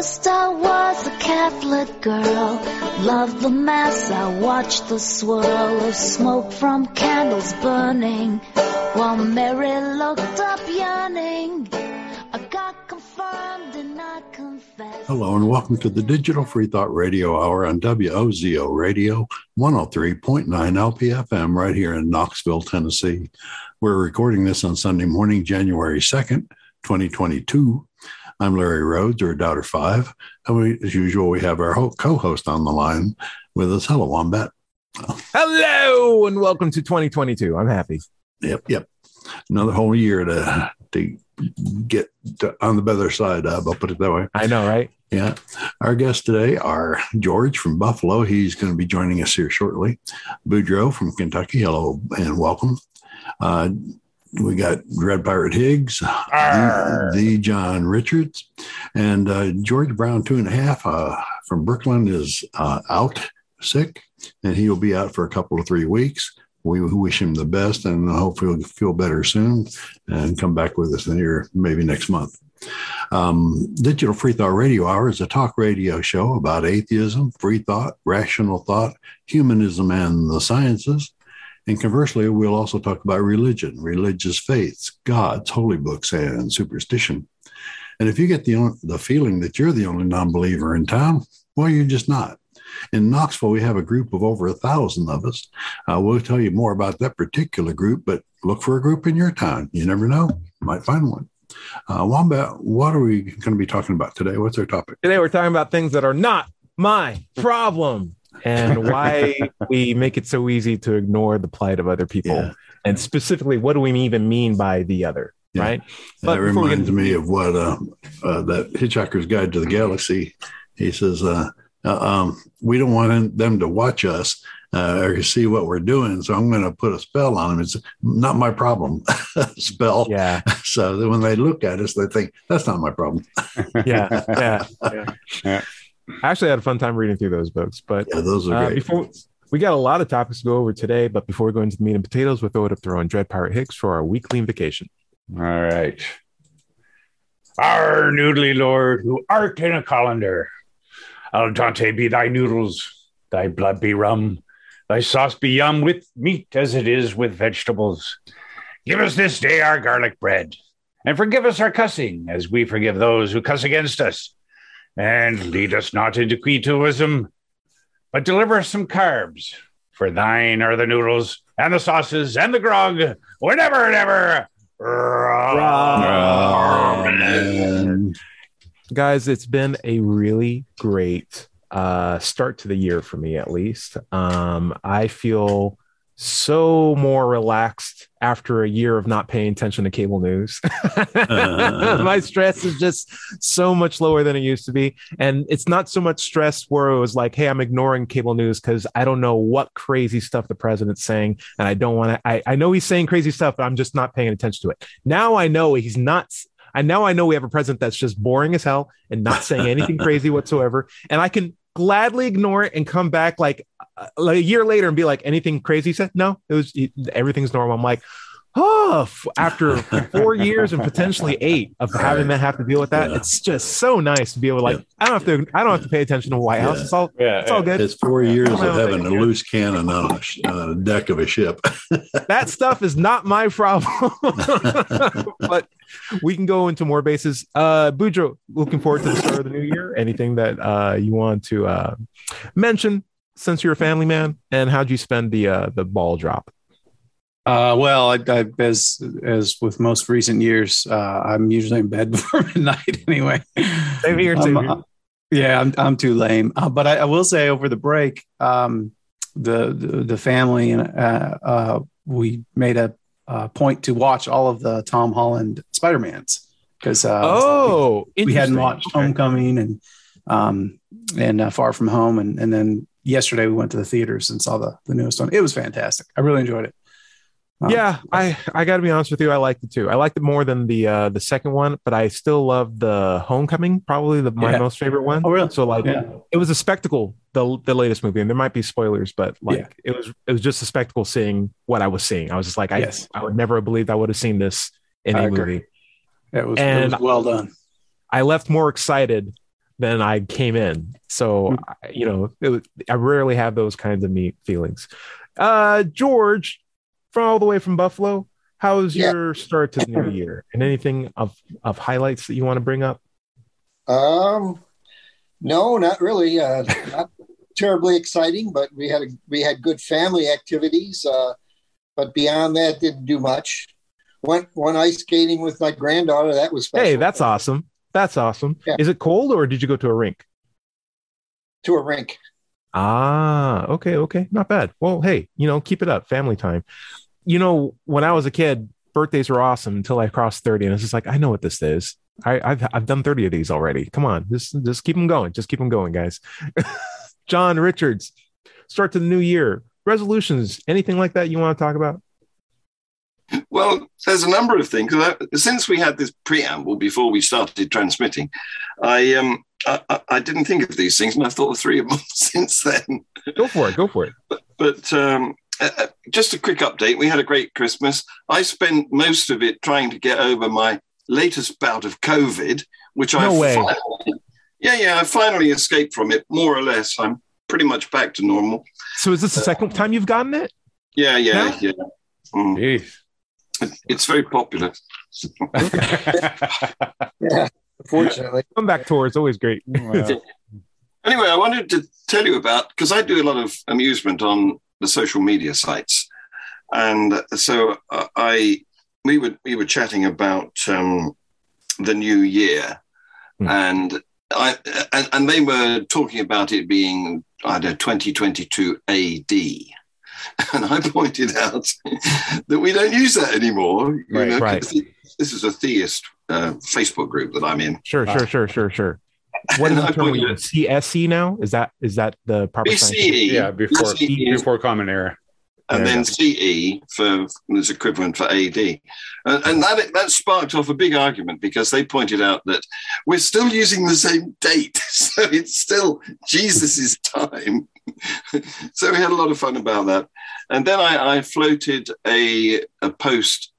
First I was a Catholic girl, loved the mass, I watched the swirl of smoke from candles burning, while Mary looked up yearning. Hello and welcome to the Digital Free Thought Radio Hour on WOZO Radio 103.9 LPFM right here in Knoxville, Tennessee. We're recording this on Sunday morning, January 2nd, 2022. I'm Larry Rhodes, or a Doubter Five. And we, as usual, we have our co-host on the line with us. Hello, Wombat. Hello and welcome to 2022. I'm happy. Yep, yep. Another whole year to to get to, on the better side of. I'll put it that way. I know, right? Yeah. Our guests today are George from Buffalo. He's going to be joining us here shortly. Boudreaux from Kentucky. Hello and welcome. Uh, we got Dread Pirate Hicks, the, the John Richards, and uh, George Brown, two and a half uh, from Brooklyn, is uh, out sick, and he will be out for a couple of three weeks. We wish him the best, and hopefully he'll feel better soon and come back with us in here maybe next month. Um, Digital Free Thought Radio Hour is a talk radio show about atheism, free thought, rational thought, humanism, and the sciences. And conversely, we'll also talk about religion, religious faiths, gods, holy books, and superstition. And if you get the, the feeling that you're the only non believer in town, well, you're just not. In Knoxville, we have a group of over a thousand of us. Uh, we'll tell you more about that particular group, but look for a group in your town. You never know, might find one. Uh, Wombat, what are we going to be talking about today? What's our topic? Today we're talking about things that are not my problem and why we make it so easy to ignore the plight of other people. Yeah. And specifically, what do we even mean by the other? Yeah. Right. that before we get reminds me of what uh, uh, that Hitchhiker's Guide to the Galaxy. He says, uh, uh, um, "We don't want them to watch us uh, or see what we're doing, so I'm going to put a spell on them. It's not my problem." spell. Yeah. So that when they look at us, they think that's not my problem. Yeah. Yeah. yeah. Yeah. I actually had a fun time reading through those books, but Yeah, those are Uh, great. before we got a lot of topics to go over today, but before we go into the meat and potatoes, we'll throw it up to our Dread Pirate Hicks for our weekly invocation. All right. Our noodly lord, who art in a colander, al dente be thy noodles, thy blood be rum, thy sauce be yum with meat as it is with vegetables. Give us this day our garlic bread, and forgive us our cussing, as we forgive those who cuss against us. And lead us not into ketoism, but deliver us some carbs. For thine are the noodles and the sauces and the grog, whenever and ever. Amen. Guys, it's been a really great uh, start to the year for me, at least. Um, I feel so more relaxed after a year of not paying attention to cable news. My stress is just so much lower than it used to be. And it's not so much stress where it was like, hey, I'm ignoring cable news because I don't know what crazy stuff the president's saying. And I don't want to, I, I know he's saying crazy stuff, but I'm just not paying attention to it. Now I know he's not. And now I know we have a president that's just boring as hell and not saying anything crazy whatsoever. And I can gladly ignore it and come back like, uh, like a year later and be like, anything crazy said? No, it was everything's normal. I'm like, oh, after four years and potentially eight of having that have to deal with that, Yeah. it's just so nice to be able to like, Yeah. I don't have to, I don't have to pay attention to White House. Yeah. It's all, Yeah, it's all good. It's four years of having a loose cannon on a sh- uh, deck of a ship. that stuff is not my problem. but we can go into more bases. Uh Boudreaux, looking forward to the start of the new year. Anything that uh you want to uh mention since you're a family man? And how'd you spend the uh the ball drop? Uh, well, I, I, as as with most recent years, uh, I'm usually in bed before midnight anyway. Same here, same Um, uh, yeah, I'm I'm too lame. Uh, but I, I will say over the break, um, the, the the family and uh, uh, we made a uh, point to watch all of the Tom Holland Spider Mans because uh, oh, we hadn't watched Okay. Homecoming and um and uh, Far From Home, and and then yesterday we went to the theaters and saw the the newest one. It was fantastic. I really enjoyed it. Uh, yeah, I I got to be honest with you, I liked it too. I liked it more than the uh the second one, but I still love the Homecoming, probably the my Yeah. most favorite one. Oh, really? So like, Yeah. it was a spectacle. The the latest movie, and there might be spoilers, but like Yeah. it was it was just a spectacle seeing what I was seeing. I was just like, I Yes. I would never have believed I would have seen this in I a agree. movie. It was, And- it was well done. I left more excited than I came in. So, Hmm. You know, it was, I rarely have those kinds of me feelings. Uh, George, from all the way from Buffalo, how's Yeah. your start to the new year? And anything of of highlights that you want to bring up? Um, no, not really. Uh, not terribly exciting, but we had a, we had good family activities. Uh, but beyond that, didn't do much. Went went ice skating with my granddaughter. That was special. Hey, that's awesome. That's awesome. Yeah. Is it cold or did you go to a rink? to a rink. Ah, okay, okay, not bad. Well, hey, you know, keep it up, family time. You know, when I was a kid, birthdays were awesome until I crossed thirty, and it's just like I know what this is. I, I've I've done thirty of these already. Come on, just just keep them going. Just keep them going, guys. John Richards, start to the new year. Resolutions, anything like that you want to talk about? Well, there's a number of things. Since we had this preamble before we started transmitting, I um I, I- I didn't think of these things, and I've thought of three of them since then. Go for it. Go for it. But um, uh, uh, just a quick update: we had a great Christmas. I spent most of it trying to get over my latest bout of COVID, which I way. finally, yeah, yeah, I finally escaped from it more or less. I'm pretty much back to normal. So, is this the second time you've gotten it? Yeah, yeah, Yeah? yeah. Mm, Jeez. it's very popular. Yeah, fortunately. Comeback tour is always great. Well, Anyway, I wanted to tell you about because I do a lot of amusement on the social media sites, and so uh, I we were we were chatting about um, the new year, Hmm. and I and, and they were talking about it being I don't know 2022 AD. And I pointed out that we don't use that anymore. you Right, know, 'cause right. This is a theist uh, Facebook group that I'm in. Sure, sure, sure, sure, sure. What is the term we use? CSE now? Is that is that the proper scientific- BCE. yeah, before BCE before Common Era. and There then CE for is equivalent for AD, and, and that that sparked off a big argument because they pointed out that we're still using the same date, so it's still Jesus's time. so we had a lot of fun about that, and then I, I floated a a post,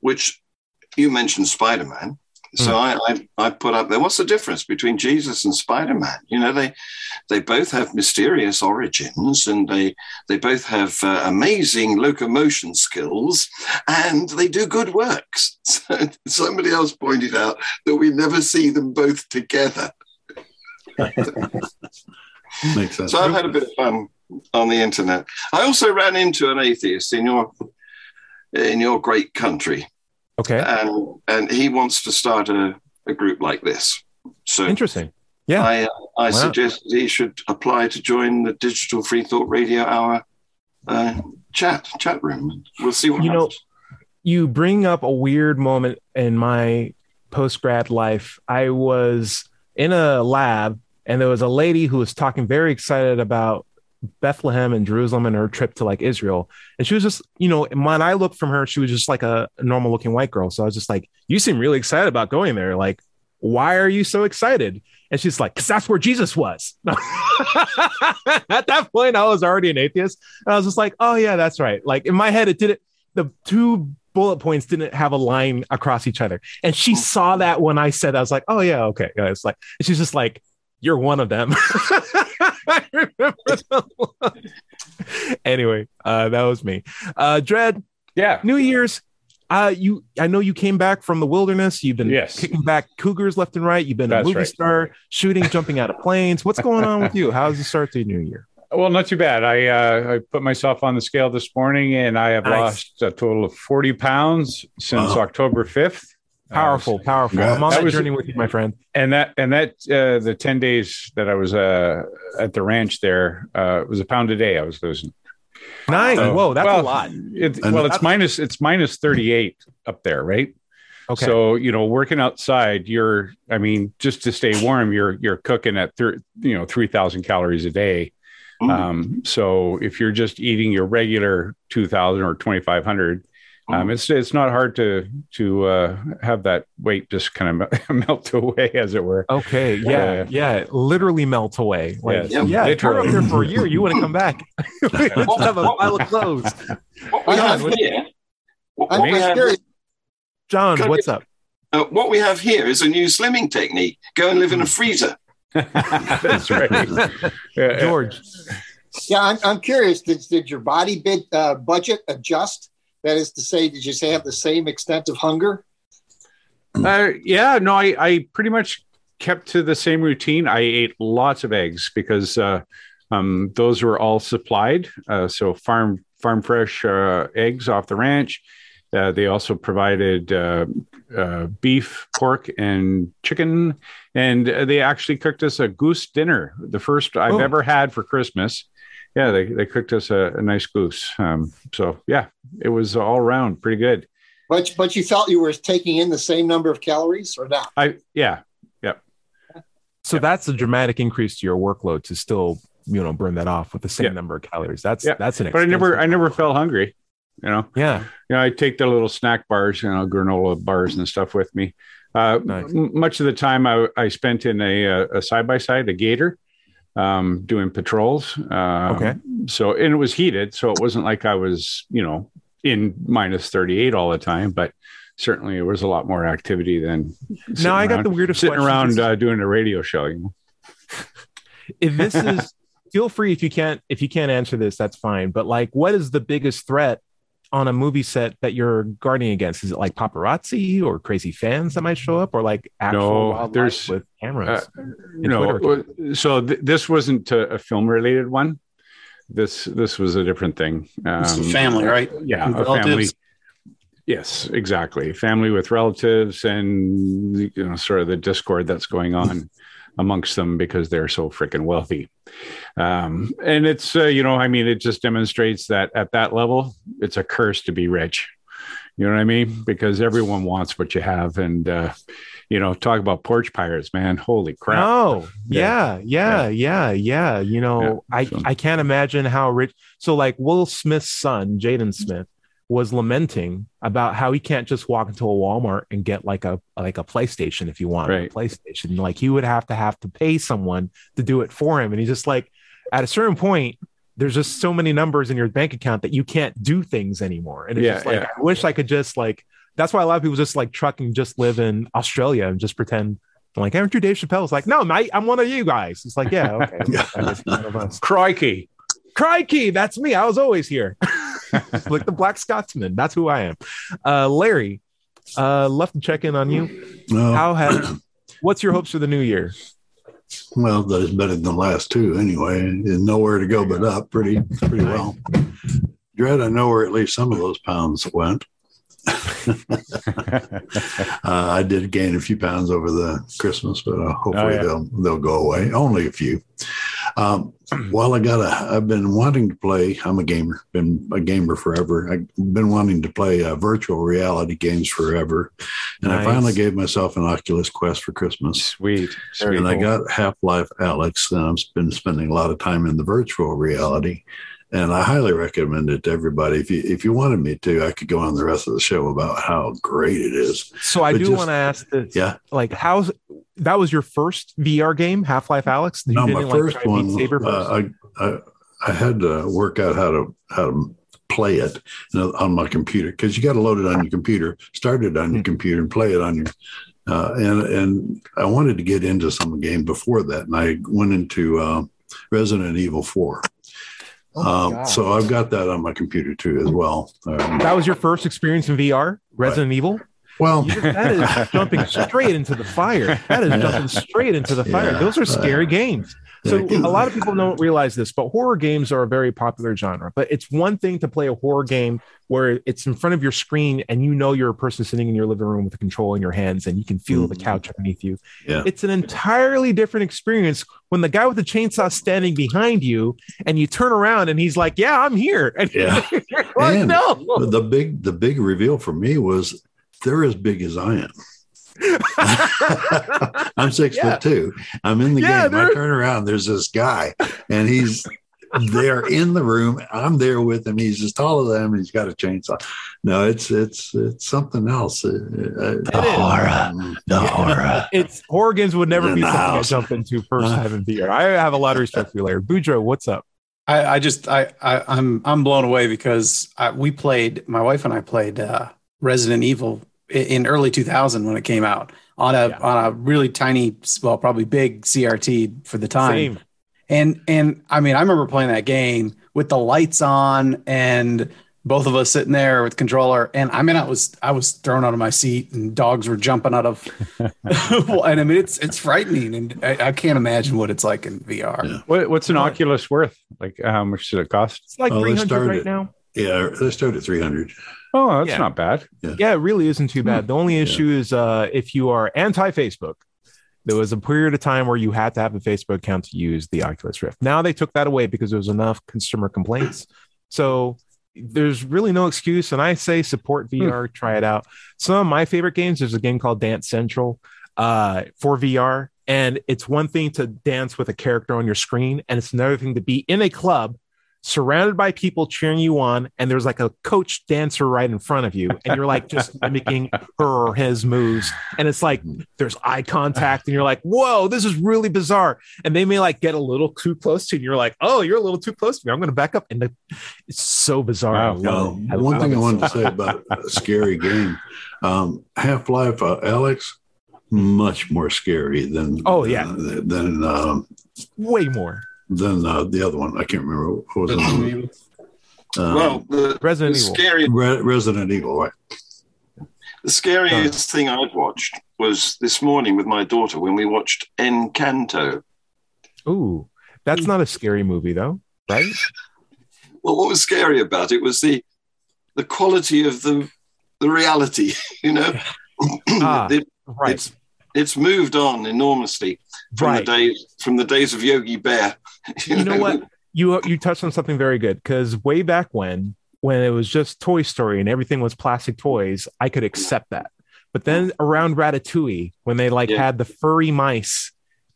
which you mentioned Spider Man. So Hmm. I, I I put up there. What's the difference between Jesus and Spider Man? You know, they they both have mysterious origins, and they they both have uh, amazing locomotion skills and they do good works. So somebody else pointed out that we never see them both together. Makes sense. So I've had a bit of fun on the internet. I also ran into an atheist in your in your great country, Okay. and and he wants to start a, a group like this. So Interesting. Yeah. I I Wow. suggest he should apply to join the Digital Free Thought Radio Hour uh, chat chat room. We'll see what You know, you bring up a weird moment in my post grad life. I was in a lab and there was a lady who was talking very excited about Bethlehem and Jerusalem and her trip to like Israel. And she was just, you know, when I looked from her, she was just like a, normal looking white girl. So I was just like, you seem really excited about going there. Like, why are you so excited? And she's like, because that's where Jesus was. At that point, I was already an atheist. And I was just like, oh, yeah, that's right. Like in my head, it didn't, the two bullet points didn't have a line across each other. And she saw that when I said, I was like, oh, yeah, okay. It's like, she's just like, you're one of them. I remember the look. Anyway, uh, that was me. Uh, Dread, Yeah. New Year's. Uh, you, I know you came back from the wilderness. You've been Yes. kicking back cougars left and right. You've been a movie right. star, shooting, jumping out of planes. What's going on with you? How's the start to the new year? Well, not too bad. I uh, I put myself on the scale this morning, and I have Nice. lost a total of forty pounds since Wow. October fifth. Powerful, powerful. I'm on That that was- journey with you, my friend. and that and that uh, the 10 days that i was uh, at the ranch there uh, it was a pound a day i was losing Nice. So- Whoa, that's well, a lot. it, well it's minus it's minus 38 up there right Okay. so you know working outside you're i mean just to stay warm you're you're cooking at thir- you know 3000 calories a day Mm. um, so if you're just eating your regular 2000 or 2500 Um, it's it's not hard to to uh, have that weight just kind of melt away, as it were. Okay, yeah, yeah, literally melt away. Like, Yeah, yeah, if you're up literally. there for a year, you want to come back. Let's have a pile of clothes. What we John, have here, what, I'm what we have. John, Could what's we- up? uh, what we have here is a new slimming technique. Go and live in a freezer. That's right. Yeah, George. Yeah, I'm, I'm curious. Did, did your body bid, uh, budget adjust? That is to say, did you say have the same extent of hunger? Uh, yeah, no, I, I pretty much kept to the same routine. I ate lots of eggs because uh, um, those were all supplied. Uh, so farm farm fresh uh, eggs off the ranch. Uh, they also provided uh, uh, beef, pork, and chicken, and uh, they actually cooked us a goose dinner, the first I've Oh. ever had for Christmas. Yeah, they, they cooked us a, a nice goose. Um, so yeah, it was all around pretty good. But but you felt you were taking in the same number of calories or not? I yeah, yep. So that's a dramatic increase to your workload to still, you know, burn that off with the same Yeah. number of calories. That's Yeah. that's an. but I never I never felt hungry. You know, Yeah. you know, I take the little snack bars, you know, granola bars and stuff with me. Uh, Nice. m- much of the time I, I spent in a a side by side, a Gator, um, doing patrols. Uh, Okay. So and it was heated, so it wasn't like I was, you know, in minus thirty eight all the time, but certainly there was a lot more activity than Now I got around- the weirdest sitting around uh, doing a radio show. You know, if this is feel free if you can't if you can't answer this that's fine but like what is the biggest threat on a movie set that you're guarding against is it like paparazzi or crazy fans that might show up or like actual No, there's- with cameras you know, uh, so th- this wasn't a, a film related one. This this was a different thing. It's a Um, family, right? Yeah, With a family. relatives. Yes, exactly. Family with relatives, and you know, sort of the discord that's going on amongst them because they're so freaking wealthy. Um, and it's uh, you know, I mean, it just demonstrates that at that level, it's a curse to be rich. You know what I mean? Because everyone wants what you have, and uh, you know, talk about porch pirates, man. Holy crap! Oh, Yeah. yeah, yeah, yeah, yeah. You know, Yeah, I so- I can't imagine how rich. So like Will Smith's son, Jaden Smith, was lamenting about how he can't just walk into a Walmart and get like a like a PlayStation if you want Right. a PlayStation. Like he would have to have to pay someone to do it for him, and he's just like, at a certain point. There's just so many numbers in your bank account that you can't do things anymore. And it's Yeah, just like, yeah. I wish I could just like, that's why a lot of people just like truck and just live in Australia and just pretend I'm like, aren't you Dave Chappelle? It's like, no, mate, I'm one of you guys. It's like, yeah, okay. I guess you're one of us. Crikey! Crikey, that's me. I was always here. like the Black Scotsman. That's who I am. Uh, Larry, uh, love to check in on you. No, How have what's your hopes for the new year? well, that's better than the last two anyway. There's nowhere to go but up. Pretty, pretty well. Dread, I know where at least some of those pounds went. uh, I did gain a few pounds over the Christmas, but uh, hopefully Oh, yeah. they'll they'll go away. Only a few. Um, well, I got a. I've been wanting to play. I'm a gamer. Been a gamer forever. I've been wanting to play uh, virtual reality games forever, and I finally gave myself an Oculus Quest for Christmas. Sweet, sweet. And I got Half Life Alyx, and I've been spending a lot of time in the virtual reality. And I highly recommend it to everybody. If you if you wanted me to, I could go on the rest of the show about how great it is. So I But do want to ask this. Yeah. Like, how's that was your first VR game, Half Life Alyx? You no, my like, first one, uh, I, I I had to work out how to how to play it on my computer because you got to load it on your computer, start it on your Hmm. computer, and play it on your. Uh, and and I wanted to get into some game before that, and I went into uh, Resident Evil Four. Oh um, so I've got that on my computer too as well. Um, that was your first experience in VR, Resident Evil. well, You- that is jumping straight into the fire. That is jumping straight into the fire. Yeah. Those are scary games. So a lot of people don't realize this, but horror games are a very popular genre. But it's one thing to play a horror game where it's in front of your screen and you know you're a person sitting in your living room with a control in your hands and you can feel the Mhm. couch underneath you. Yeah. It's an entirely different experience when the guy with the chainsaw standing behind you and you turn around and he's like, "Yeah, I'm here." And Yeah. like, And no. the big the big reveal for me was they're as big as I am. I'm six Yeah. foot two. I'm in the Yeah, game. I they're- turn around. There's this guy, and he's they're in the room. I'm there with him. He's as tall as them. He's got a chainsaw. No, it's it's it's something else. Uh, It is. horror, the horror. It's horror games would never In be the something I jump into first Uh. time in VR. I have a lot of respect for you, Larry. Boudreaux, what's up? I, I just I, I I'm I'm blown away because I, we played my wife and I played uh, Resident Evil i- in early 2000 when it came out on a Yeah. on a really tiny well probably big CRT for the time Same. and and I mean I remember playing that game with the lights on and both of us sitting there with controller and I mean I was I was thrown out of my seat and dogs were jumping out of and I mean it's it's frightening and I, I can't imagine what it's like in VR. Yeah. What, what's an Right. Oculus worth? Like, how much does it cost? It's like Oh, they 300 right now. Yeah, they start at 300. Oh, that's Yeah. not bad. Yeah, it really isn't too bad. The only Yeah. issue is uh, if you are anti Facebook, there was a period of time where you had to have a Facebook account to use the Oculus Rift. Now they took that away because there was enough consumer complaints. So there's really no excuse. And I say support VR, try it out. Some of my favorite games, there's a game called Dance Central uh, for VR. And it's one thing to dance with a character on your screen, and it's another thing to be in a club surrounded by people cheering you on, and there's like a coach dancer right in front of you, and you're like just mimicking her or his moves, and it's like there's eye contact, and you're like, "Whoa, this is really bizarre." And they may like get a little too close to you, and you're like, "Oh, you're a little too close to me. I'm going to back up." And the, it's so bizarre. Wow. love Um, one love thing it I wanted to say about a scary game, um, Half Life uh, Alyx, much more scary than Oh, yeah. uh, than um, way more. Than uh, the other one. I can't remember what was it. Um, well, the, Resident the Evil. scary, Re- Resident Evil, right? the scariest thing I've watched was this morning with my daughter when we watched Encanto. Ooh, that's not a scary movie though, right? Well, what was scary about it was the the quality of the the reality. You know, Ah, It- Right. it's it's moved on enormously from Right. the days from the days of Yogi Bear. you know what you you touched on something very good because way back when when it was just toy story and everything was plastic toys i could accept that but then mm. around ratatouille when they like Yeah. had the furry mice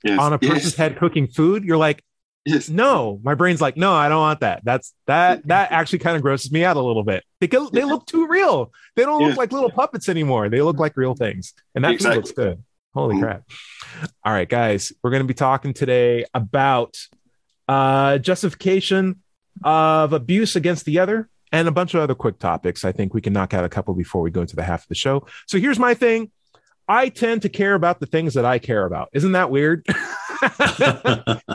Yes. on a person's yes. head cooking food you're like Yes. no my brain's like no i don't want that that's that that actually kind of grosses me out a little bit because they look too real they don't look like little puppets anymore they look like real things and that Exactly. looks good holy Mhm. crap. All right guys we're going to be talking today about uh justification of abuse against the other and a bunch of other quick topics i think we can knock out a couple before we go into the half of the show. So here's my thing. I tend to care about the things that i care about. Isn't that weird?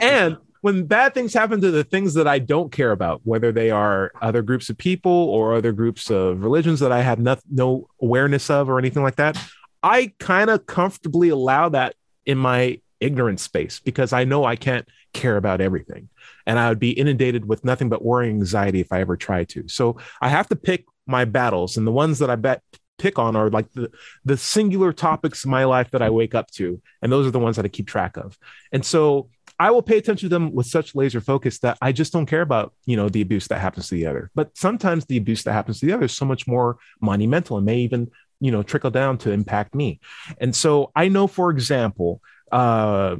And when bad things happen to the things that I don't care about, whether they are other groups of people or other groups of religions that I have no, no awareness of or anything like that, I kind of comfortably allow that in my ignorance space because I know I can't care about everything. And I would be inundated with nothing but worry and anxiety if I ever tried to. So I have to pick my battles. And the ones that I bet pick on are like the, the singular topics in my life that I wake up to. And those are the ones that I keep track of. And so I will pay attention to them with such laser focus that I just don't care about, you know, the abuse that happens to the other. But sometimes the abuse that happens to the other is so much more monumental and may even, you know, trickle down to impact me. And so I know, for example, uh,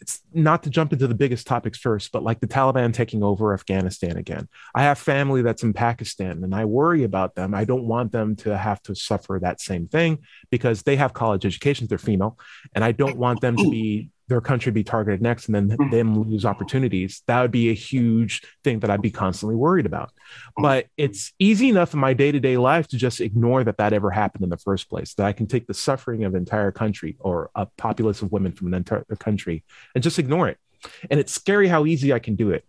it's not to jump into the biggest topics first, but like the Taliban taking over Afghanistan again. I have family that's in Pakistan and I worry about them. I don't want them to have to suffer that same thing because they have college educations, they're female, and I don't want them to be their country be targeted next and then mm-hmm. them lose opportunities. That would be a huge thing that I'd be constantly worried about. Mm-hmm. But it's easy enough in my day to day life to just ignore that that ever happened in the first place, that I can take the suffering of an entire country or a populace of women from an entire country and just ignore it. And it's scary how easy I can do it.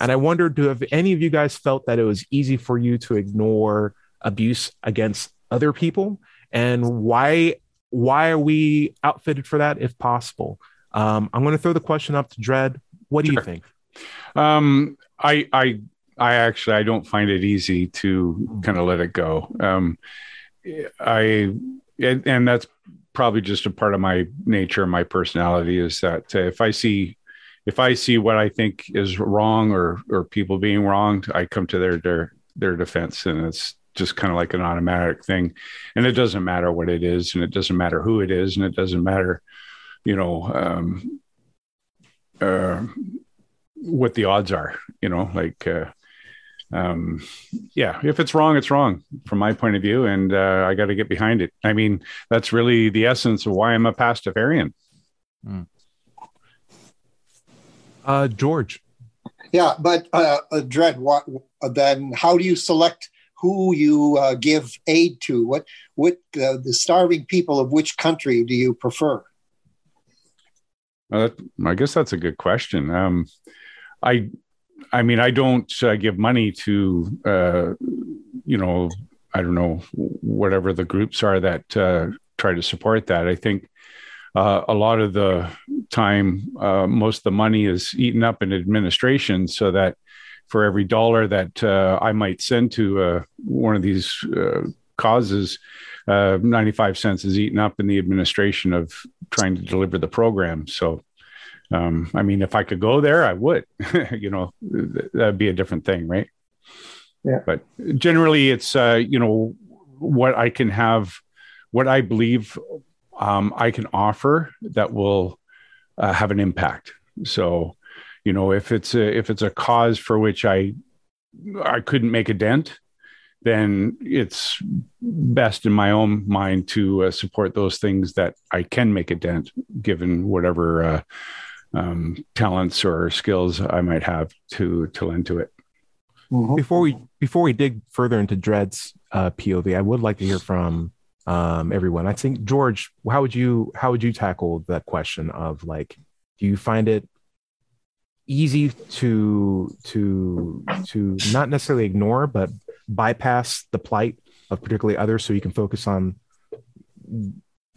And I wonder do have any of you guys felt that it was easy for you to ignore abuse against other people? And why why are we outfitted for that if possible? Um, I'm going to throw the question up to Dread. What do you think? Um, I, I, I actually, I don't find it easy to kind of let it go. Um, I, and, and that's probably just a part of my nature, my personality is that uh, if I see, if I see what I think is wrong or, or people being wronged, I come to their, their, their defense and it's just kind of like an automatic thing. And it doesn't matter what it is and it doesn't matter who it is and it doesn't matter, you know, um, uh, what the odds are. You know, like. Uh, um, yeah, if it's wrong, it's wrong from my point of view, and uh, I got to get behind it. I mean, that's really the essence of why I'm a pastafarian. Mm. Uh, George. Yeah, but uh, uh, Dread, what then? How do you select who you uh, give aid to? What what uh, the starving people of which country do you prefer? Uh, I guess that's a good question. Um, I I mean, I don't uh, give money to, uh, you know, I don't know, whatever the groups are that uh, try to support that. I think uh, a lot of the time, uh, most of the money is eaten up in administration so that for every dollar that I might send to one of these causes, 95 cents is eaten up in the administration of trying to deliver the program. So, um, I mean, if I could go there, I would. you know, that'd be a different thing, right? Yeah. But generally, it's uh, you know what I can have, what I believe um, I can offer that will uh, have an impact. So, you know, if it's a if it's a cause for which I I couldn't make a dent, then it's best in my own mind to uh, support those things that I can make a dent, given whatever uh, um, talents or skills I might have to to lend to it. Mm-hmm. Before we before we dig further into Dread's uh, POV, I would like to hear from um, everyone. I think George, how would you how would you tackle that question of like, do you find it easy to to to not necessarily ignore but bypass the plight of particularly others so you can focus on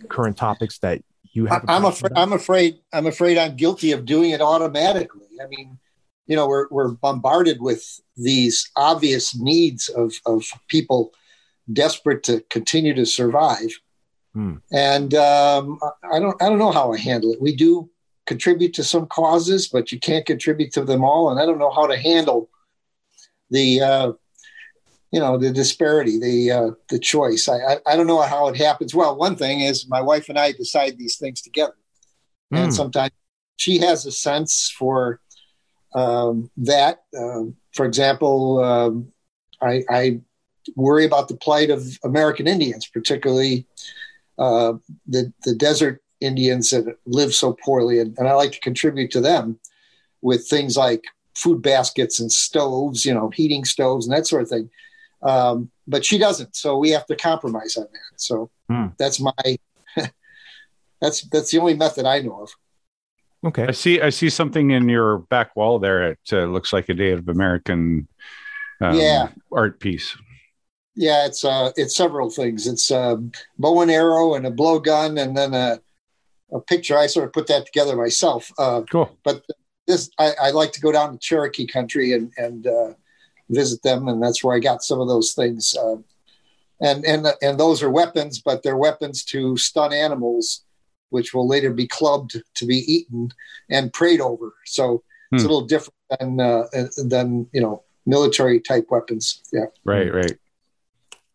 current topics that you have. I'm afraid. I'm afraid. I'm afraid. I'm guilty of doing it automatically. I mean, you know, we're we're bombarded with these obvious needs of of people desperate to continue to survive, hmm. and um, I don't. I don't know how I handle it. We do contribute to some causes, but you can't contribute to them all, and I don't know how to handle the uh, you know the disparity the uh, the choice I, I, I don't know how it happens well one thing is my wife and i decide these things together mm. and hmm. sometimes she has a sense for um, that um, for example um, I, I, worry about the plight of american indians particularly uh, the the desert indians that live so poorly and, and i like to contribute to them with things like food baskets and stoves you know heating stoves and that sort of thing um, but she doesn't, so we have to compromise on that. So hmm. that's my that's that's the only method I know of. Okay, I see. I see something in your back wall there. It uh, looks like a Native American um, yeah art piece. Yeah, it's uh, it's several things. It's a um, bow and arrow and a blowgun, and then a a picture. I sort of put that together myself. Uh, cool. But this, I, I, like to go down to Cherokee country and and uh, visit them, and that's where I got some of those things. Uh, and and and those are weapons, but they're weapons to stun animals, which will later be clubbed to be eaten and prayed over. So hmm. it's a little different than uh, than you know military type weapons. Yeah. Right. Right.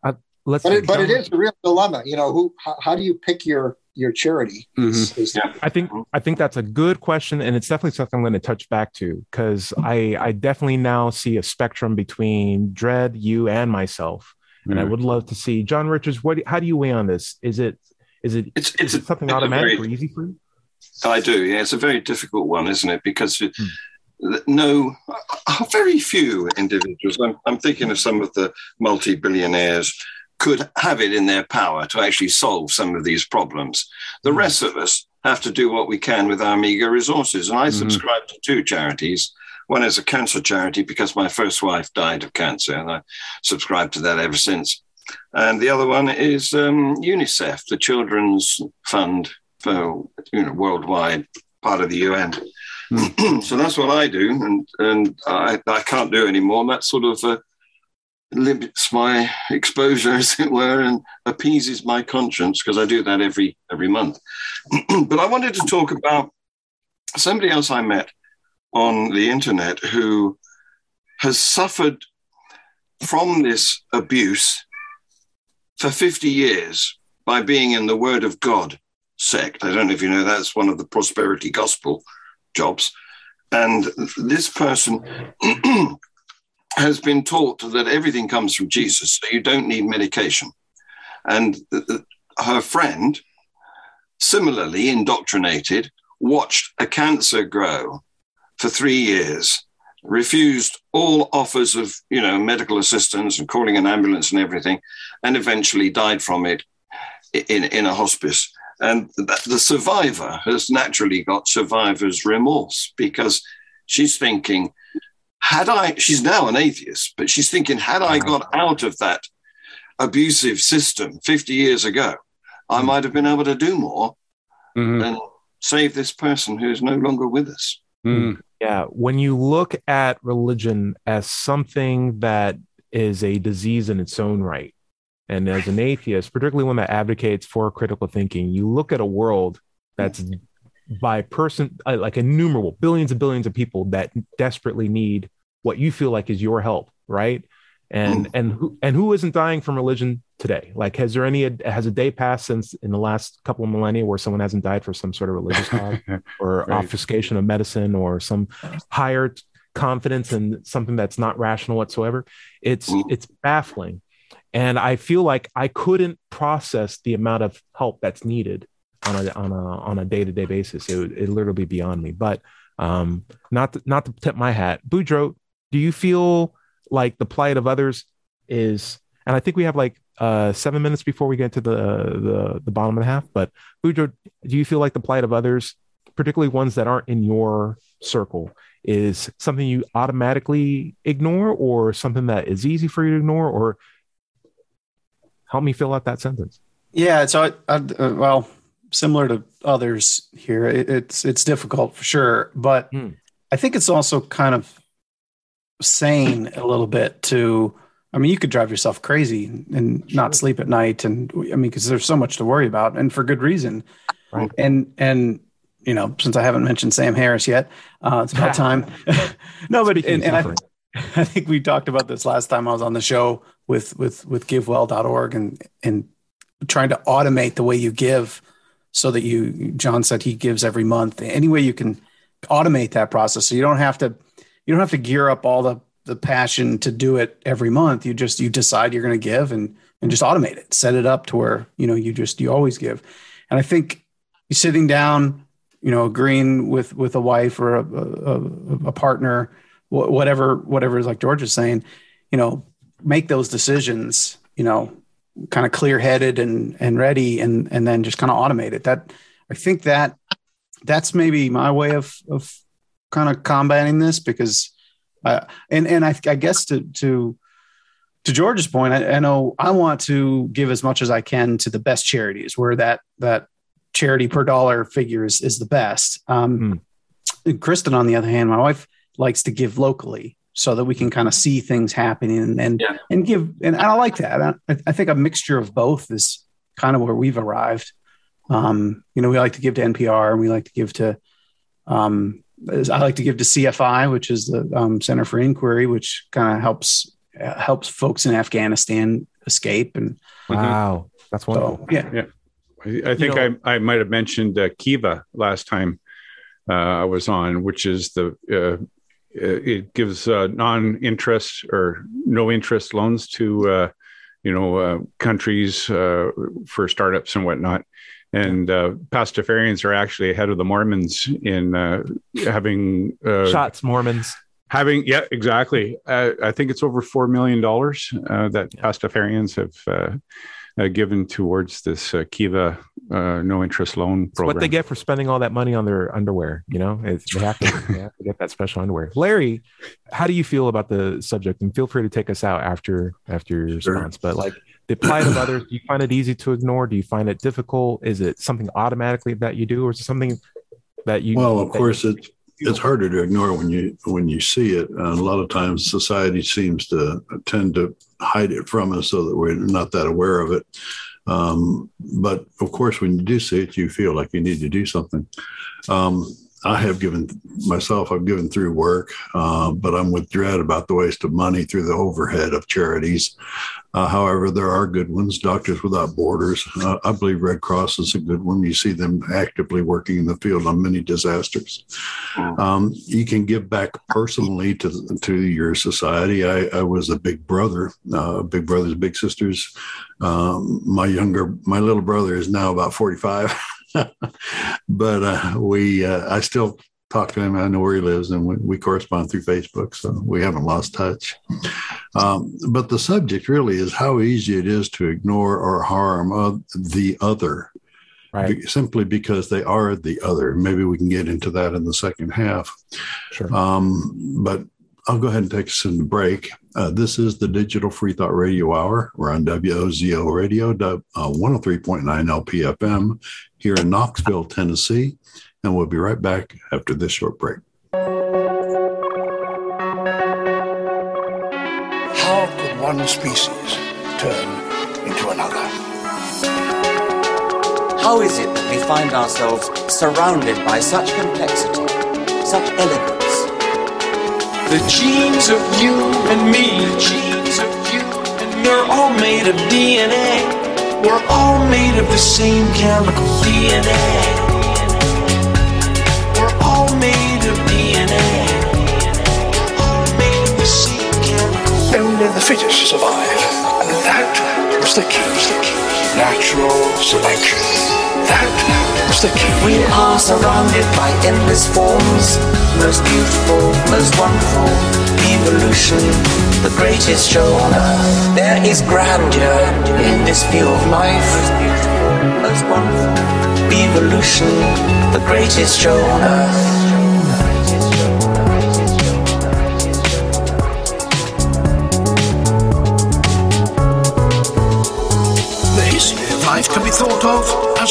Uh, let's. But it, but it is a real dilemma. You know, who how, how do you pick your your charity? Mm-hmm. Is, yeah. I think I think that's a good question, and it's definitely something I'm going to touch back to because I I definitely now see a spectrum between Dread, you, and myself, mm-hmm. and I mm-hmm. would love to see John Richards. What how do you weigh on this? Is it is it it's, it's it something automatic very, or easy for you? I do. Yeah, it's a very difficult one, isn't it? Because hmm. no, very few individuals. I'm, I'm thinking of some of the multi-billionaires could have it in their power to actually solve some of these problems. The mm-hmm. rest of us have to do what we can with our meager resources. And I mm-hmm. subscribe to two charities. One is a cancer charity because my first wife died of cancer, and I subscribe to that ever since. And the other one is um, UNICEF, the Children's Fund for you know worldwide, part of the UN. Mm. so that's what I do, and and I, I can't do anymore. And that's sort of uh, limits my exposure, as it were, and appeases my conscience because I do that every every month. but I wanted to talk about somebody else I met on the internet who has suffered from this abuse for 50 years by being in the Word of God sect. I don't know if you know that's one of the prosperity gospel jobs. and this person has been taught that everything comes from Jesus, so you don't need medication. And her friend, similarly indoctrinated, watched a cancer grow for three years, refused all offers of you know medical assistance and calling an ambulance and everything, and eventually died from it in, in a hospice. And the survivor has naturally got survivor's remorse because she's thinking, had I, she's now an atheist, but she's thinking, had I got out of that abusive system 50 years ago, I might have been able to do more Mhm. and save this person who's no longer with us. Mm. Yeah. When you look at religion as something that is a disease in its own right, and as an atheist, particularly one that advocates for critical thinking, you look at a world that's by person, uh, like innumerable billions and billions of people that desperately need what you feel like is your help, right? And and who and who isn't dying from religion today? Like, has there any has a day passed since in the last couple of millennia where someone hasn't died for some sort of religious cause? or Right. obfuscation of medicine or some higher confidence in something that's not rational whatsoever it's it's baffling and i feel like i couldn't process the amount of help that's needed on a on a on a day-to-day basis it would it literally be beyond me. But um not to, not to tip my hat boudreaux do you feel like the plight of others is and i think we have like uh seven minutes before we get to the the the bottom of the half but boudreaux do you feel like the plight of others particularly ones that aren't in your circle is something you automatically ignore or something that is easy for you to ignore? Or help me fill out that sentence. Yeah, so I, I, uh, well, similar to others here, it, it's it's difficult for sure, but Hmm. I think it's also kind of sane a little bit to. I mean, you could drive yourself crazy and not sleep at night, and I mean, because there's so much to worry about, and for good reason. Right. And and you know, since I haven't mentioned Sam Harris yet, uh, it's about time. no, but and, and I. I think we talked about this last time I was on the show with with with givewell.org and and trying to automate the way you give so that you John said he gives every month. Any way you can automate that process. So you don't have to you don't have to gear up all the the passion to do it every month. You just you decide you're going to give and and just automate it. Set it up to where you know you just you always give. And i think sitting down you know agreeing with with a wife or a, a, a partner whatever whatever is like george is saying you know make those decisions you know kind of clear headed and and ready and and then just kind of automate it. That i think that that's maybe my way of of kind of combating this because uh, and and I, I guess to to to George's point, I, I know I want to give as much as I can to the best charities where that that charity per dollar figure is, is the best. Um, and Kristen, on the other hand, my wife likes to give locally so that we can kind of see things happening and and, Yeah. and give. And I like that. I, I think a mixture of both is kind of where we've arrived. Um, you know, we like to give to NPR and we like to give to, um, I like to give to CFI, which is the um, Center for Inquiry, which kind of helps uh, helps folks in Afghanistan escape. And wow that's wonderful so, yeah, I, I think know- I, I might have mentioned uh, Kiva last time uh, I was on, which is the uh, it gives uh, non-interest or no interest loans to uh, you know uh, countries uh, for startups and whatnot. And uh, Pastafarians are actually ahead of the Mormons in uh, having uh, shots mormons having yeah exactly. Uh, I think it's over four million dollars uh, that Pastafarians have. Uh, given towards this uh, Kiva uh, no interest loan It's program. what they get for spending all that money on their underwear. You know, it's, they have to they have to get that special underwear. Larry, how do you feel about the subject? And feel free to take us out after after your Sure. response. But like the plight of others, do you find it easy to ignore? Do you find it difficult? Is it something automatically that you do, or is it something that you? Well, of course, you- it's it's harder to ignore when you when you see it. And a lot of times, society seems to tend to hide it from us so that we're not that aware of it. Um, but of course, when you do see it, you feel like you need to do something. Um, I have given myself, I've given through work, uh, but I'm with dread about the waste of money through the overhead of charities. Uh, however, there are good ones, Doctors Without Borders. Uh, I believe Red Cross is a good one. You see them actively working in the field on many disasters. Um, you can give back personally to to your society. I, I was a big brother, uh, big brothers, big sisters. Um, my younger, my little brother is now about 45. but uh, we, uh, I still talk to him. I know where he lives, and we, we correspond through Facebook, so we haven't lost touch. Um, but the subject really is how easy it is to ignore or harm uh, the other, Right. simply because they are the other. Maybe we can get into that in the second half. Sure. Um, but I'll go ahead and take us in the break. Uh, this is the Digital Free Thought Radio Hour. We're on WOZO Radio, uh, 103.9 LPFM here in Knoxville, Tennessee. And we'll be right back after this short break. How could one species turn into another? How is it that we find ourselves surrounded by such complexity, such elegance? The genes of you and me, the genes of you and me, are all made of DNA. We're all made of the same chemical DNA. We're all made of DNA. We're all made of the same chemical. Only the fittest survive. And that was the key. Was the key. Natural selection. We are surrounded by endless forms, most beautiful, most wonderful. Evolution, the greatest show on earth. There is grandeur in this view of life, most beautiful, most wonderful. Evolution, the greatest show on earth.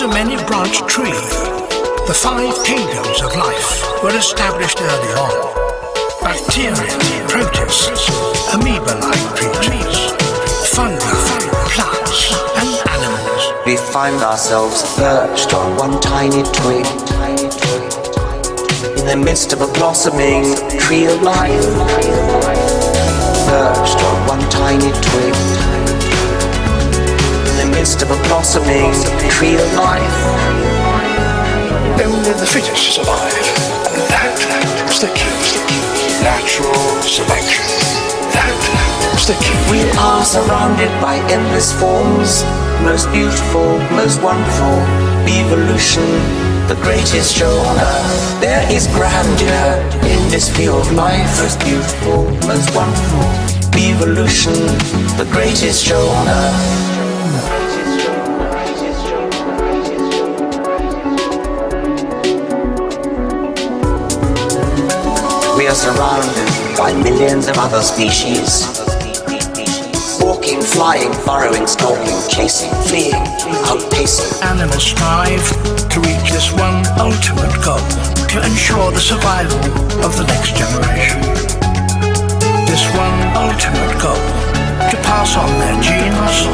Of as a many branched tree. The five kingdoms of life were established early on. Bacteria, protists, amoeba-like creatures, fungi, plants, and animals. We find ourselves perched on one tiny twig in the midst of a blossoming tree of life. Perched on one tiny twig midst of a blossoming tree of life. Only the fittest survive. And that the key. Natural selection. That was the key. We are surrounded by endless forms, most beautiful, most wonderful. Evolution, the greatest show on earth. There is grandeur in this view of life, most beautiful, most wonderful. Evolution, the greatest show on earth. We are surrounded by millions of other species. Walking, flying, burrowing, stalking, chasing, fleeing, outpacing. Animals strive to reach this one ultimate goal to ensure the survival of the next generation. This one ultimate goal to pass on their genes.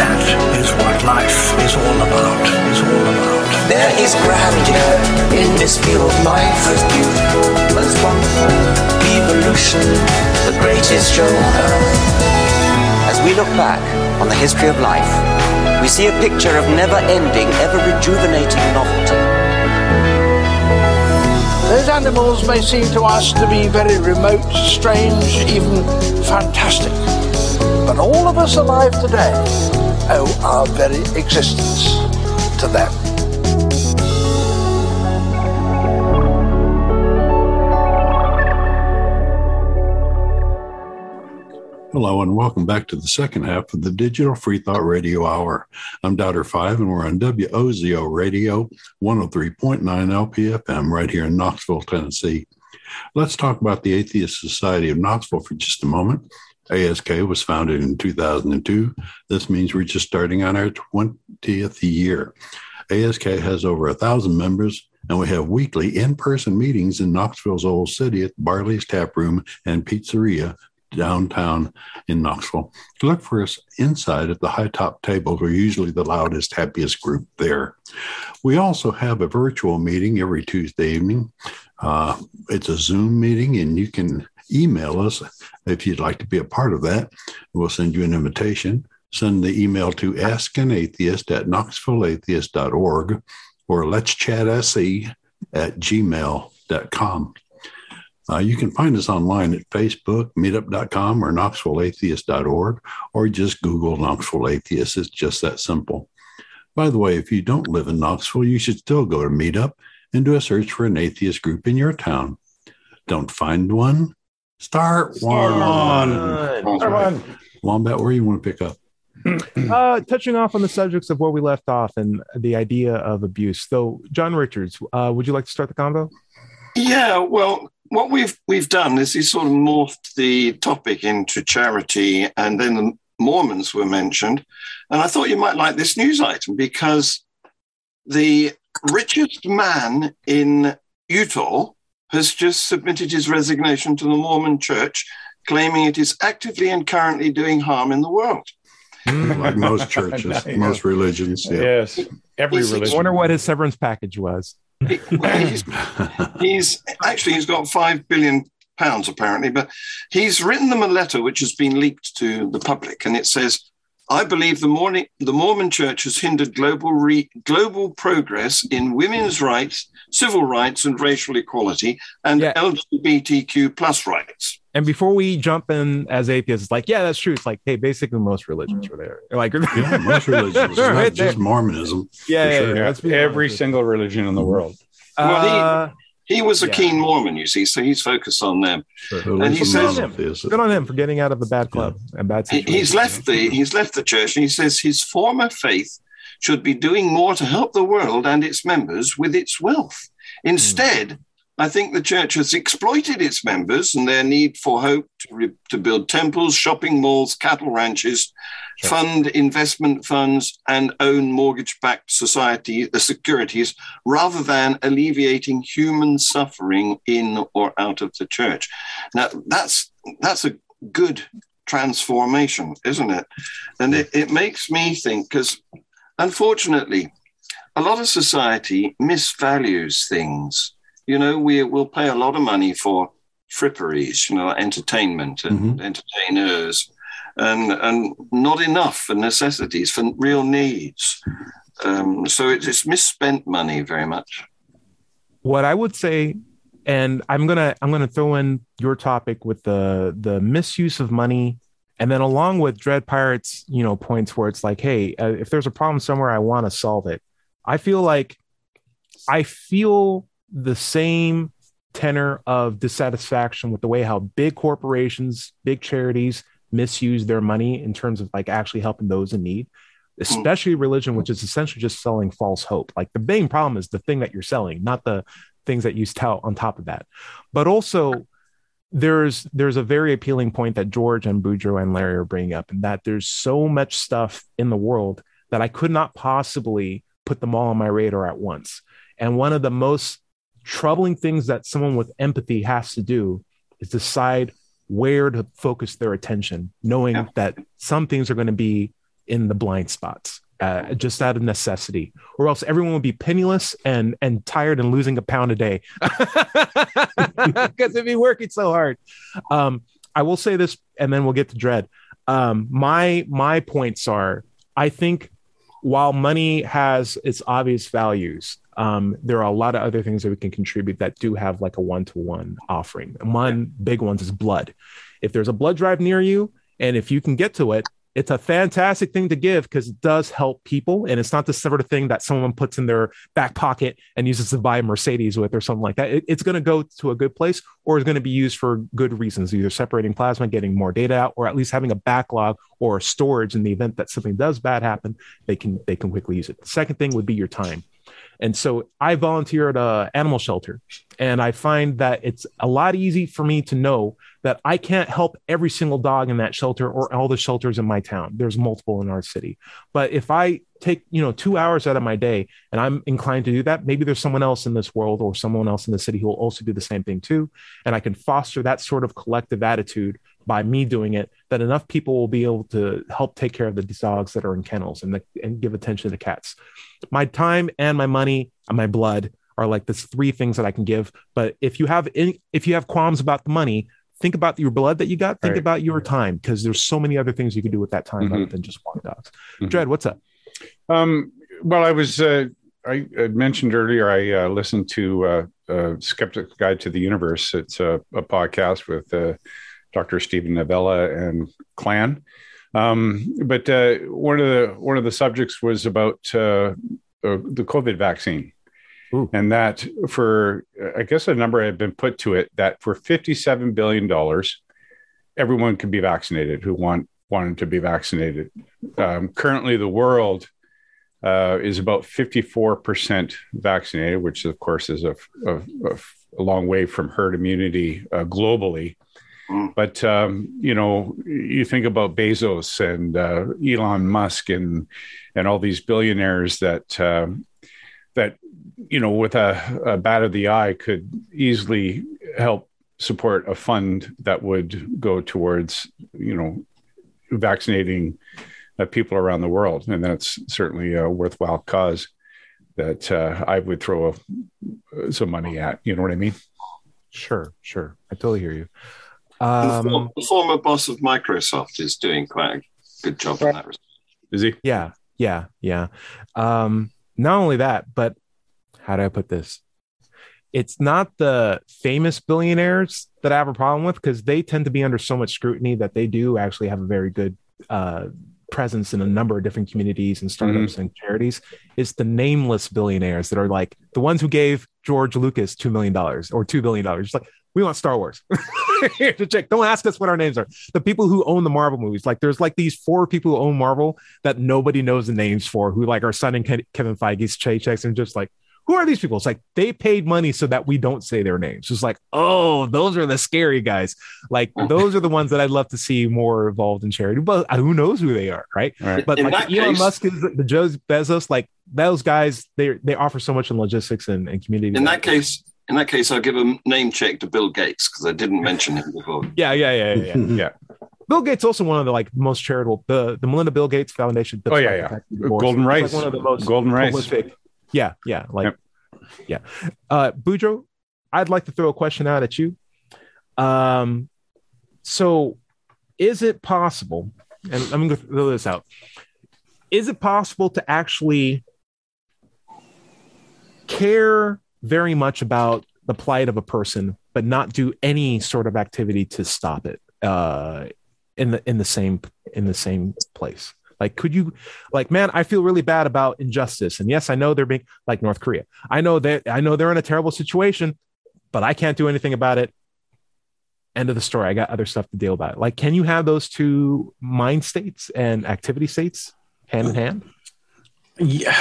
That is what life is all about. Is all about. There is grandeur in this view of life, most beautiful, As we look back on the history of life, we see a picture of never-ending, ever-rejuvenating novelty. Those animals may seem to us to be very remote, strange, even fantastic. But all of us alive today owe our very existence to them. Hello, and welcome back to the second half of the Digital Free Thought Radio Hour. I'm Doubter 5, and we're on WOZO Radio 103.9 LPFM right here in Knoxville, Tennessee. Let's talk about the Atheist Society of Knoxville for just a moment. ASK was founded in 2002. This means we're just starting on our 20th year. ASK has over a thousand members, and we have weekly in person meetings in Knoxville's Old City at Barley's Tap Room and Pizzeria downtown in Knoxville. Look for us inside at the high top tables. We're usually the loudest, happiest group there. We also have a virtual meeting every Tuesday evening. Uh, it's a Zoom meeting, and you can email us if you'd like to be a part of that. We'll send you an invitation. Send the email to askanatheist at knoxvilleatheist.org or let's chat se at gmail.com. Uh, you can find us online at Facebook, meetup.com, or knoxvilleatheist.org, or just Google Knoxville Atheist. It's just that simple. By the way, if you don't live in Knoxville, you should still go to Meetup and do a search for an atheist group in your town. Don't find one? Start one. Start one. Start one. Wombat, where you want to pick up? uh, touching off on the subjects of where we left off and the idea of abuse. So, John Richards, uh, would you like to start the convo? Yeah, well, what we've we've done is we sort of morphed the topic into charity, and then the Mormons were mentioned, and I thought you might like this news item because the richest man in Utah has just submitted his resignation to the Mormon Church, claiming it is actively and currently doing harm in the world. Hmm. like most churches, most religions. Yeah. Yes, every He's- religion. I wonder what his severance package was. He's, he's actually he's got five billion pounds apparently, but he's written them a letter which has been leaked to the public, and it says, "I believe the morning the Mormon Church has hindered global re, global progress in women's rights, civil rights, and racial equality, and Yeah. LGBTQ plus rights." And before we jump in as atheists, it's like, yeah, that's true. It's like, hey, basically most religions mm. are there. Like, yeah, most religions, It's not Right just there. Mormonism. Yeah, for yeah, sure. yeah. Yeah, every honest. single religion in the mm-hmm. world. Uh, well, he- Uh, He was a Yeah. keen Mormon, you see, so he's focused on them. So And he says- some good on him for getting out of the bad club and bad He, situation. he's left the he's left the church, and he says his former faith should be doing more to help the world and its members with its wealth. Hmm. Instead, I think the church has exploited its members and their need for hope to, re- to build temples, shopping malls, cattle ranches, Sure. fund investment funds, and own mortgage-backed society uh, securities, rather than alleviating human suffering in or out of the church. Now, that's that's a good transformation, isn't it? And it, it makes me think because unfortunately, a lot of society misvalues things. You know, we will pay a lot of money for fripperies, you know, entertainment and entertainers, and and not enough for necessities, for real needs. Um, so it's, it's misspent money very much. what I would say, and I'm gonna I'm gonna throw in your topic with the the misuse of money, and then along with Dread Pirates, you know, points where it's like, hey, uh, if there's a problem somewhere, I want to solve it. I feel like I feel the same tenor of dissatisfaction with the way how big corporations, big charities misuse their money in terms of like actually helping those in need, especially religion, which is essentially just selling false hope. Like the main problem is the thing that you're selling, not the things that you tell on top of that. But also, there's there's a very appealing point that George and Boudreaux and Larry are bringing up, and that there's so much stuff in the world that I could not possibly put them all on my radar at once. And one of the most troubling things that someone with empathy has to do is decide where to focus their attention, knowing Yeah. that some things are going to be in the blind spots. Uh, just out of necessity, or else everyone would be penniless and and tired and losing a pound a day because they'd be working so hard. Um, I will say this, and then we'll get to dread. Um, my my points are: I think while money has its obvious values, um, there are a lot of other things that we can contribute that do have like a one to one offering. And one big one is blood. If there's a blood drive near you, and if you can get to it, it's a fantastic thing to give because it does help people. And it's not the sort of thing that someone puts in their back pocket and uses to buy a Mercedes with or something like that. It- it's going to go to a good place or is going to be used for good reasons, either separating plasma, getting more data out, or at least having a backlog or storage in the event that something does bad happen, they can they can quickly use it. The second thing would be your time. And so I volunteer at a animal shelter, and I find that it's a lot easy for me to know that I can't help every single dog in that shelter or all the shelters in my town. There's multiple in our city. But if I take you know two hours out of my day and i'm inclined to do that maybe there's someone else in this world or someone else in the city who will also do the same thing too and i can foster that sort of collective attitude by me doing it that enough people will be able to help take care of the dogs that are in kennels and, the, and give attention to the cats my time and my money and my blood are like the three things that i can give but if you have any, if you have qualms about the money think about your blood that you got think Right. about your time because there's so many other things you can do with that time Mhm. other than just walk dogs Mhm. Dread, what's up Um, well, I was, uh, I had mentioned earlier, I uh, listened to uh, uh, Skeptic's Guide to the Universe. It's a, a podcast with uh, Dr. Steven Novella and Clan. Um, but uh, one of the one of the subjects was about uh, uh, the COVID vaccine, Ooh. and that for I guess a number had been put to it that for fifty seven billion dollars, everyone could be vaccinated who want wanted to be vaccinated. Um, currently, the world uh, is about 54% vaccinated, which of course is a, a, a- a long way from herd immunity uh, globally. Mm. But um, you know, you think about Bezos and uh, Elon Musk and and all these billionaires that um, that you know, with a, a bat of the eye, could easily help support a fund that would go towards you know vaccinating uh, people around the world, and that's certainly a worthwhile cause that uh, I would throw a, some money at. You know what I mean? Sure, sure. I totally hear you. And the, Um, the former boss of Microsoft is doing quite a good job in that respect. Is he? yeah, yeah, yeah. Um, not only that, but how do I put this? It's not the famous billionaires that I have a problem with because they tend to be under so much scrutiny that they do actually have a very good uh, presence in a number of different communities and startups and charities. It's the nameless billionaires that are like the ones who gave George Lucas $2 million or $2 billion. It's like, we want Star Wars. The check. Don't ask us what our names are. The people who own the Marvel movies, like there's like these four people who own Marvel that nobody knows the names for, who like are signing Ke- Kevin Feige's paychecks and just like, who are these people? It's like they paid money so that we don't say their names. It's like, oh, those are the scary guys. Like those are the ones that I'd love to see more involved in charity. But uh, who knows who they are, right? Right. But In like Elon case- Musk is the Joe Bezos, like those guys, they they offer so much in logistics and, and community. In that case, in that case, I'll give a name check to Bill Gates because I didn't mention him before. yeah, yeah, yeah, yeah. yeah. Yeah. Bill Gates also one of the like most charitable the the Melinda Bill Gates Foundation. Oh, yeah, yeah. Golden It's, rice. Like one of the most Golden rice. Yeah, yeah, like Yep. yeah. Uh Boudreaux, I'd like to throw a question out at you. Um so is it possible, and I'm gonna throw this out. Is it possible to actually care very much about the plight of a person, but not do any sort of activity to stop it uh, in the in the same in the same place? Like, could you, like, man, I feel really bad about injustice, and yes, I know they're being like North Korea. I know that I know they're in a terrible situation, but I can't do anything about it. End of the story. I got other stuff to deal about. Like, can you have those two mind states and activity states hand in hand, Yeah.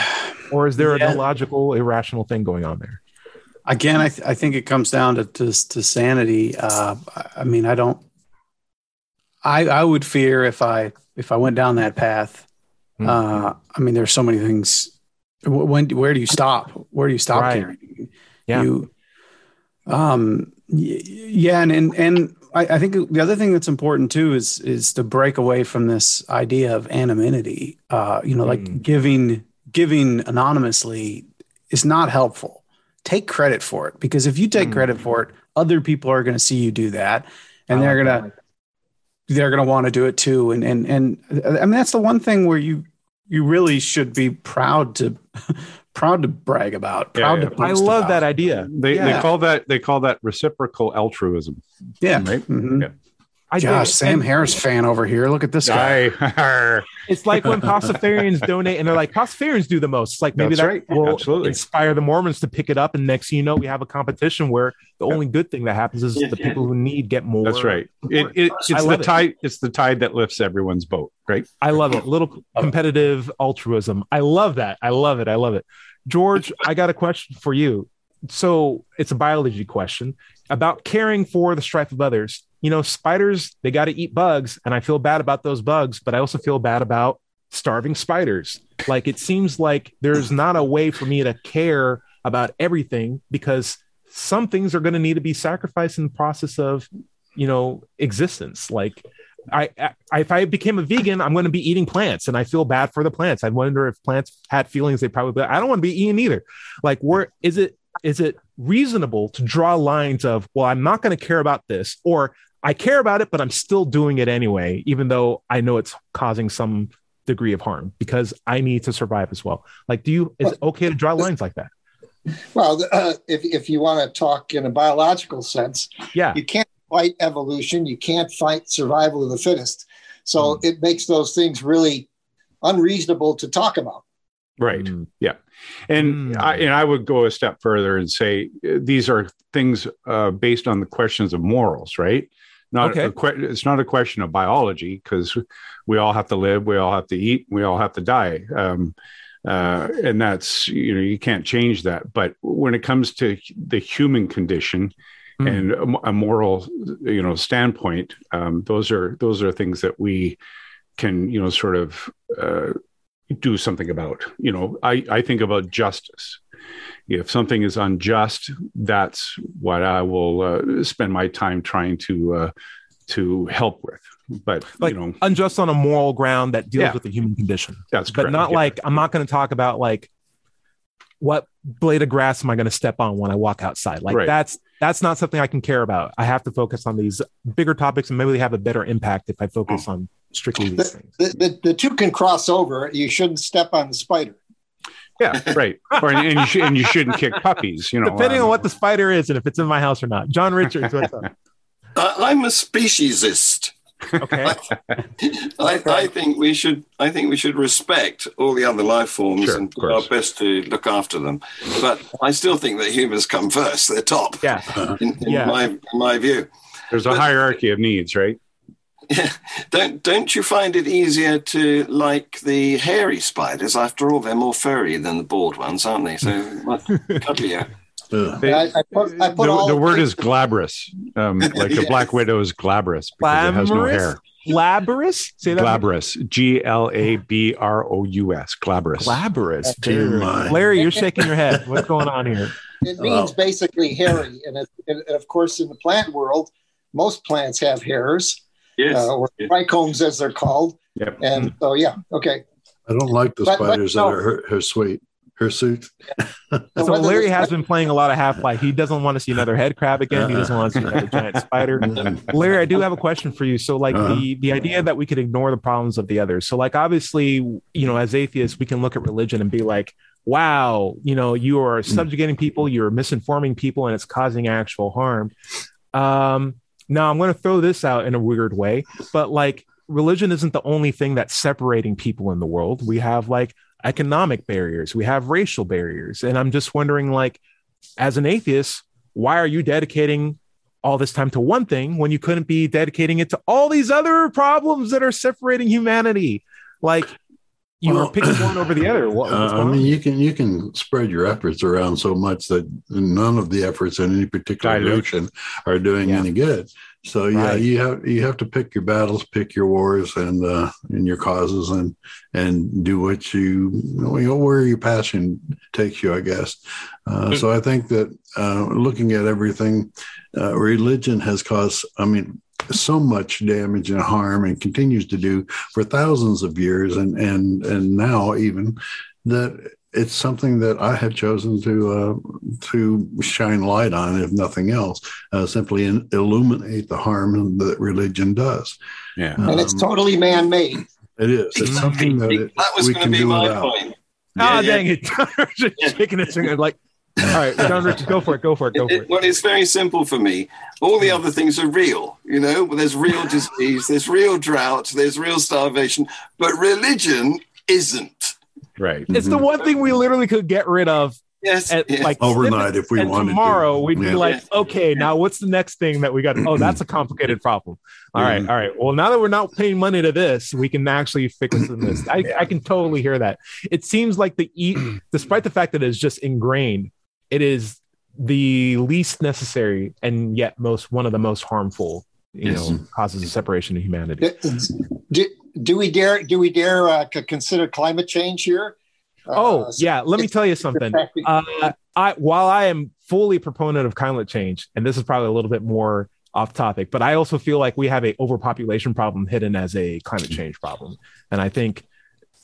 or is there Yeah. an illogical, irrational thing going on there? Again, I, th- I think it comes down to to, to sanity. Uh, I- mean, I don't. I I would fear if I if I went down that path. Hmm. Uh, I mean, there's so many things. When where do you stop? Where do you stop Right. caring? Yeah. You, um. Yeah, and and and I, I think the other thing that's important too is is to break away from this idea of anonymity. Uh, you know, like Mm. giving giving anonymously is not helpful. Take credit for it because if you take Mm. credit for it, other people are going to see you do that, and I they're like gonna they're gonna want to do it too. And and and I mean that's the one thing where you you really should be proud to proud to brag about. Proud yeah. to. I love about. that idea. They they call that they call that reciprocal altruism. Yeah. Right? Mhm. Yeah. I dig Josh, it. Sam And Harris fan over here. Look at this guy. It's like when Pastafarians donate and they're like, Pastafarians do the most. It's like maybe That's that right. will Absolutely. inspire the Mormons to pick it up. And next thing you know, we have a competition where the only good thing that happens is Yeah, the yeah. people who need get more. that's right. It, it, it's the love it. tide. It's the tide that lifts everyone's boat. Right. I love it. Little competitive altruism. I love that. I love it. I love it. George, I got a question for you. So it's a biology question about caring for the strife of others. You know, spiders, they got to eat bugs, and I feel bad about those bugs, but I also feel bad about starving spiders. Like it seems like there's not a way for me to care about everything because some things are going to need to be sacrificed in the process of, you know, existence. Like I, I, if I became a vegan, I'm going to be eating plants, and I feel bad for the plants. I wonder if plants had feelings. They probably. I don't want to be eating either. Like, where is it? Is it reasonable to draw lines of, well, I'm not going to care about this, or I care about it, but I'm still doing it anyway, even though I know it's causing some degree of harm because I need to survive as well. Like, do you? Is it okay to draw lines like that? Well, uh, if if you want to talk in a biological sense, Yeah. you can't fight evolution. You can't fight survival of the fittest. So Hmm. it makes those things really unreasonable to talk about. Right. Mm. Yeah. And Mm. I and I would go a step further and say uh, these are things uh, based on the questions of morals, right? Not Okay. a it's not a question of biology because we all have to live, we all have to eat, we all have to die. Um, uh, and that's you know you can't change that. But when it comes to the human condition Mm. and a, a moral you know standpoint, um, those are those are things that we can you know sort of uh, do something about. You know, I, I think about justice. If something is unjust, that's what I will uh, spend my time trying to uh, to help with. But Like you know, unjust on a moral ground that deals Yeah. with the human condition. that's but not Yeah. like I'm not going to talk about like what blade of grass am I going to step on when I walk outside. Like Right. that's that's not something I can care about. I have to focus on these bigger topics and maybe they have a better impact if I focus on strictly these things. The, the, the two can cross over. You shouldn't step on the spider. yeah, right. Or and you, should, and you shouldn't kick puppies. You know, Depending um, on what the spider is and if it's in my house or not. John Richards, what's up? I, I'm a speciesist. Okay. I, I think we should. I think we should respect all the other life forms Sure, and do our best to look after them. But I still think that humans come first. They're top. Yeah. In, in Yeah. my in my view. there's a but- hierarchy of needs, right? Don't don't you find it easier to like the hairy spiders? After all, they're more furry than the bored ones, aren't they? So what cuddlier. They- I, I put, I put the, all the word is glabrous. Um, like a black widow is glabrous because it has no hair. Glabrous? Say that. Glabrous. G L A B R O U S. Glabrous. Glabrous. TMI. Larry, you're shaking your head. What's going on here? It means Oh. basically hairy, and, it, and of course, in the plant world, most plants have hairs, Yes. uh, or trichomes as they're called. Yep. And so, yeah, okay. I don't like the But- but spiders no. that are her, her sweet, her suit. So So Larry has spider- been playing a lot of Half Life. He doesn't want to see another head crab again. He doesn't want to see another giant spider. Larry, I do have a question for you. So, like Uh-huh. the the idea that we could ignore the problems of the others. So, like obviously, you know, as atheists, we can look at religion and be like, "Wow, you know, you are subjugating people, you're misinforming people, and it's causing actual harm." Um, now, I'm going to throw this out in a weird way, but like religion isn't the only thing that's separating people in the world. We have like economic barriers, we have racial barriers, and I'm just wondering, like, as an atheist, why are you dedicating all this time to one thing when you couldn't be dedicating it to all these other problems that are separating humanity? Like, you Well, are picking one over the other. What, Uh, I mean, you can you can spread your efforts around so much that none of the efforts in any particular direction are doing Yeah. any good. So yeah, you have you have to pick your battles, pick your wars, and uh, and your causes, and and do what you, you know where your passion takes you. I guess. Uh, so I think that uh, looking at everything, uh, religion has caused. I mean. So much damage and harm, and continues to do for thousands of years, and and and now even that it's something that I have chosen to uh, to shine light on, if nothing else, uh, simply in, illuminate the harm that religion does. Yeah. and it's Um, totally man made. It is. It's something that, it, that was we going can to be do my without. point. Ah, Yeah, yeah. dang it. John Richards shaking his finger like, all right, John Richards, go for it, go for it, go for it- it. well, it's very simple for me. All the other things are real, you know. There's real disease, there's real drought, there's real starvation, but religion isn't. Right. It's the one thing we literally could get rid of Yes, at yes. like Overnight, if we and wanted to. tomorrow we'd Yeah. be like Yeah. okay now what's the next thing that we got oh that's a complicated problem all right Mhm. all right well now that we're not paying money to this we can actually fix this I, I can totally hear that it seems like the e despite the fact that it's just ingrained it is the least necessary and yet most one of the most harmful you Yes. know causes of separation of humanity Do, do we dare do we dare uh, consider climate change here? Oh Uh, yeah, let me tell you something. Uh, I while I am fully proponent of climate change, and this is probably a little bit more off topic, but I also feel like we have a overpopulation problem hidden as a climate change problem, and I think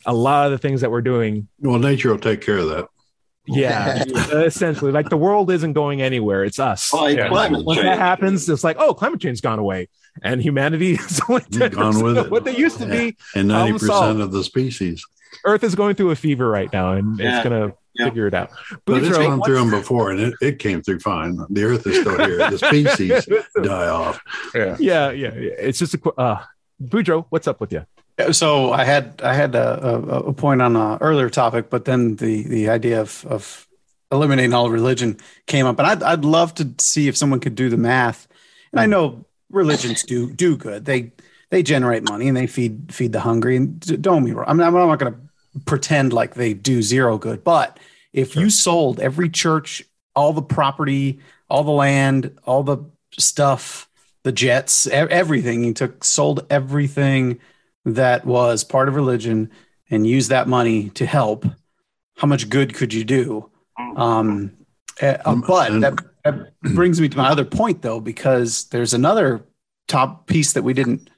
a lot of the things that we're doing, Well, nature will take care of that. Yeah, essentially, like the world isn't going anywhere; it's us. By Yeah. climate Once that happens, it's like, oh, climate change's gone away, and humanity is only Gone with it. what they used to be. And 90% of the species. Earth is going through a fever right now, and Yeah. it's gonna Yeah. figure it out. But it's Boudreaux, gone through them before and it, it came through fine. The earth is still here. The species die off. Yeah. yeah, yeah, yeah. It's just a qu- uh Boudreaux, what's up with you? So I had I had a, a, a point on an earlier topic, but then the the idea of of eliminating all religion came up, and I'd I'd love to see if someone could do the math. And I know religions do do good. They they generate money and they feed feed the hungry. And don't me wrong. I'm not, I'm not going to pretend like they do zero good, but if you sold every church, all the property, all the land, all the stuff, the jets, everything, He took sold everything that was part of religion and used that money to help, how much good could you do? Um, uh, Um, but and- that, that brings me to my other point, though, because there's another top piece that we didn't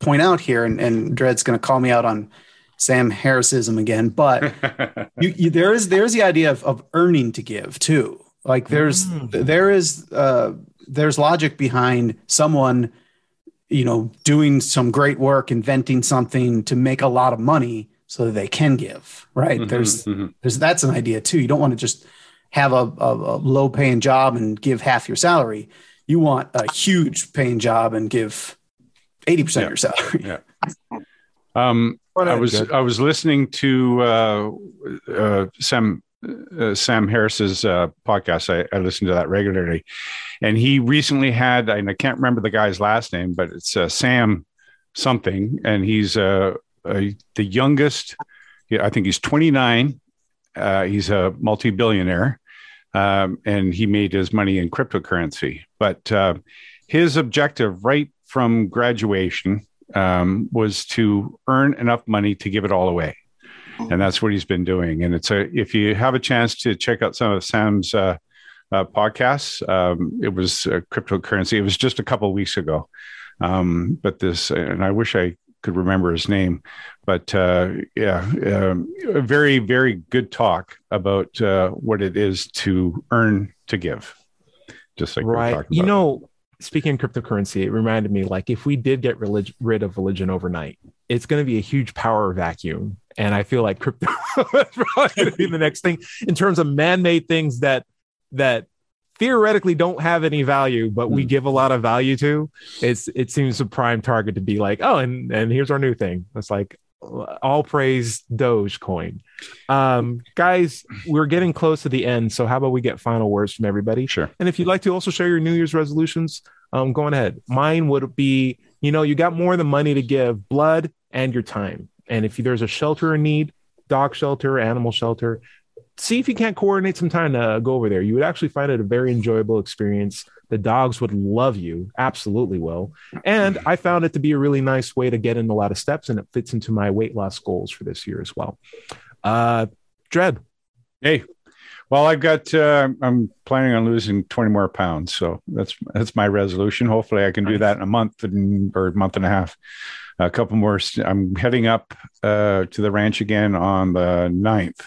point out here, and, and Dread's going to call me out on Sam Harrisism again, but you, you, there is there's the idea of, of earning to give too. Like there's there is uh, there's logic behind someone you know doing some great work, inventing something to make a lot of money so that they can give. Right? Mhm, There's mhm. there's that's an idea too. You don't want to just have a, a, a low paying job and give half your salary. You want a huge paying job and give eighty percent Yeah. of your salary. Yeah. Um, I was Good. I was listening to uh, uh, Sam uh, Sam Harris's uh, podcast. I, I listen to that regularly, and he recently had and I can't remember the guy's last name, but it's uh, Sam something, and he's uh, the youngest. I think he's 29. Uh, he's a multi-billionaire, um, and he made his money in cryptocurrency. But uh, his objective, right from graduation, um, was to earn enough money to give it all away, and that's what he's been doing. And it's a if you have a chance to check out some of Sam's uh, uh, podcasts, um, it was uh, cryptocurrency. It was just a couple of weeks ago, um, but this and I wish I could remember his name, but uh, yeah, um, a very very good talk about uh, what it is to earn to give. Just like right. You know, speaking of cryptocurrency, it reminded me like if we did get relig- rid of religion overnight, it's going to be a huge power vacuum. And I feel like crypto is probably going to be the next thing in terms of man-made things that that theoretically don't have any value, but we give a lot of value to. It's it seems a prime target to be like, oh, and and here's our new thing. It's like all praise Dogecoin. Um, guys, we're getting close to the end, so how about we get final words from everybody? Sure. And if you'd like to also share your New Year's resolutions, um, go on ahead. Mine would be, you know, you got more than money to give, blood and your time. And if there's a shelter in need, dog shelter, animal shelter, see if you can't coordinate some time to go over there. You would actually find it a very enjoyable experience. The dogs would love you, absolutely will. And I found it to be a really nice way to get in a lot of steps, and it fits into my weight loss goals for this year as well. Uh, Dread, Hey, well, I've got. Uh, I'm planning on losing 20 more pounds, so that's that's my resolution. Hopefully, I can do that in a month and, or a month and a half. A couple more. st- I'm heading up uh, to the ranch again on the 9th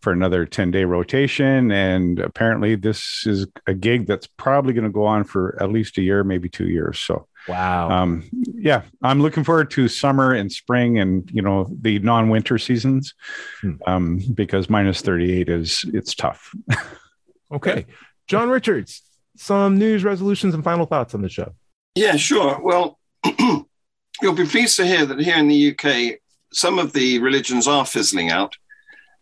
for another 10 day rotation, and apparently, this is a gig that's probably going to go on for at least a year, maybe two years. So, wow. um, yeah, I'm looking forward to summer and spring, and you know the non-winter seasons, Hmm. um, because minus 38 is it's tough. okay. John Richards, some news resolutions and final thoughts on the show. Yeah, sure. Well, you'll be pleased to hear that here in the UK, some of the religions are fizzling out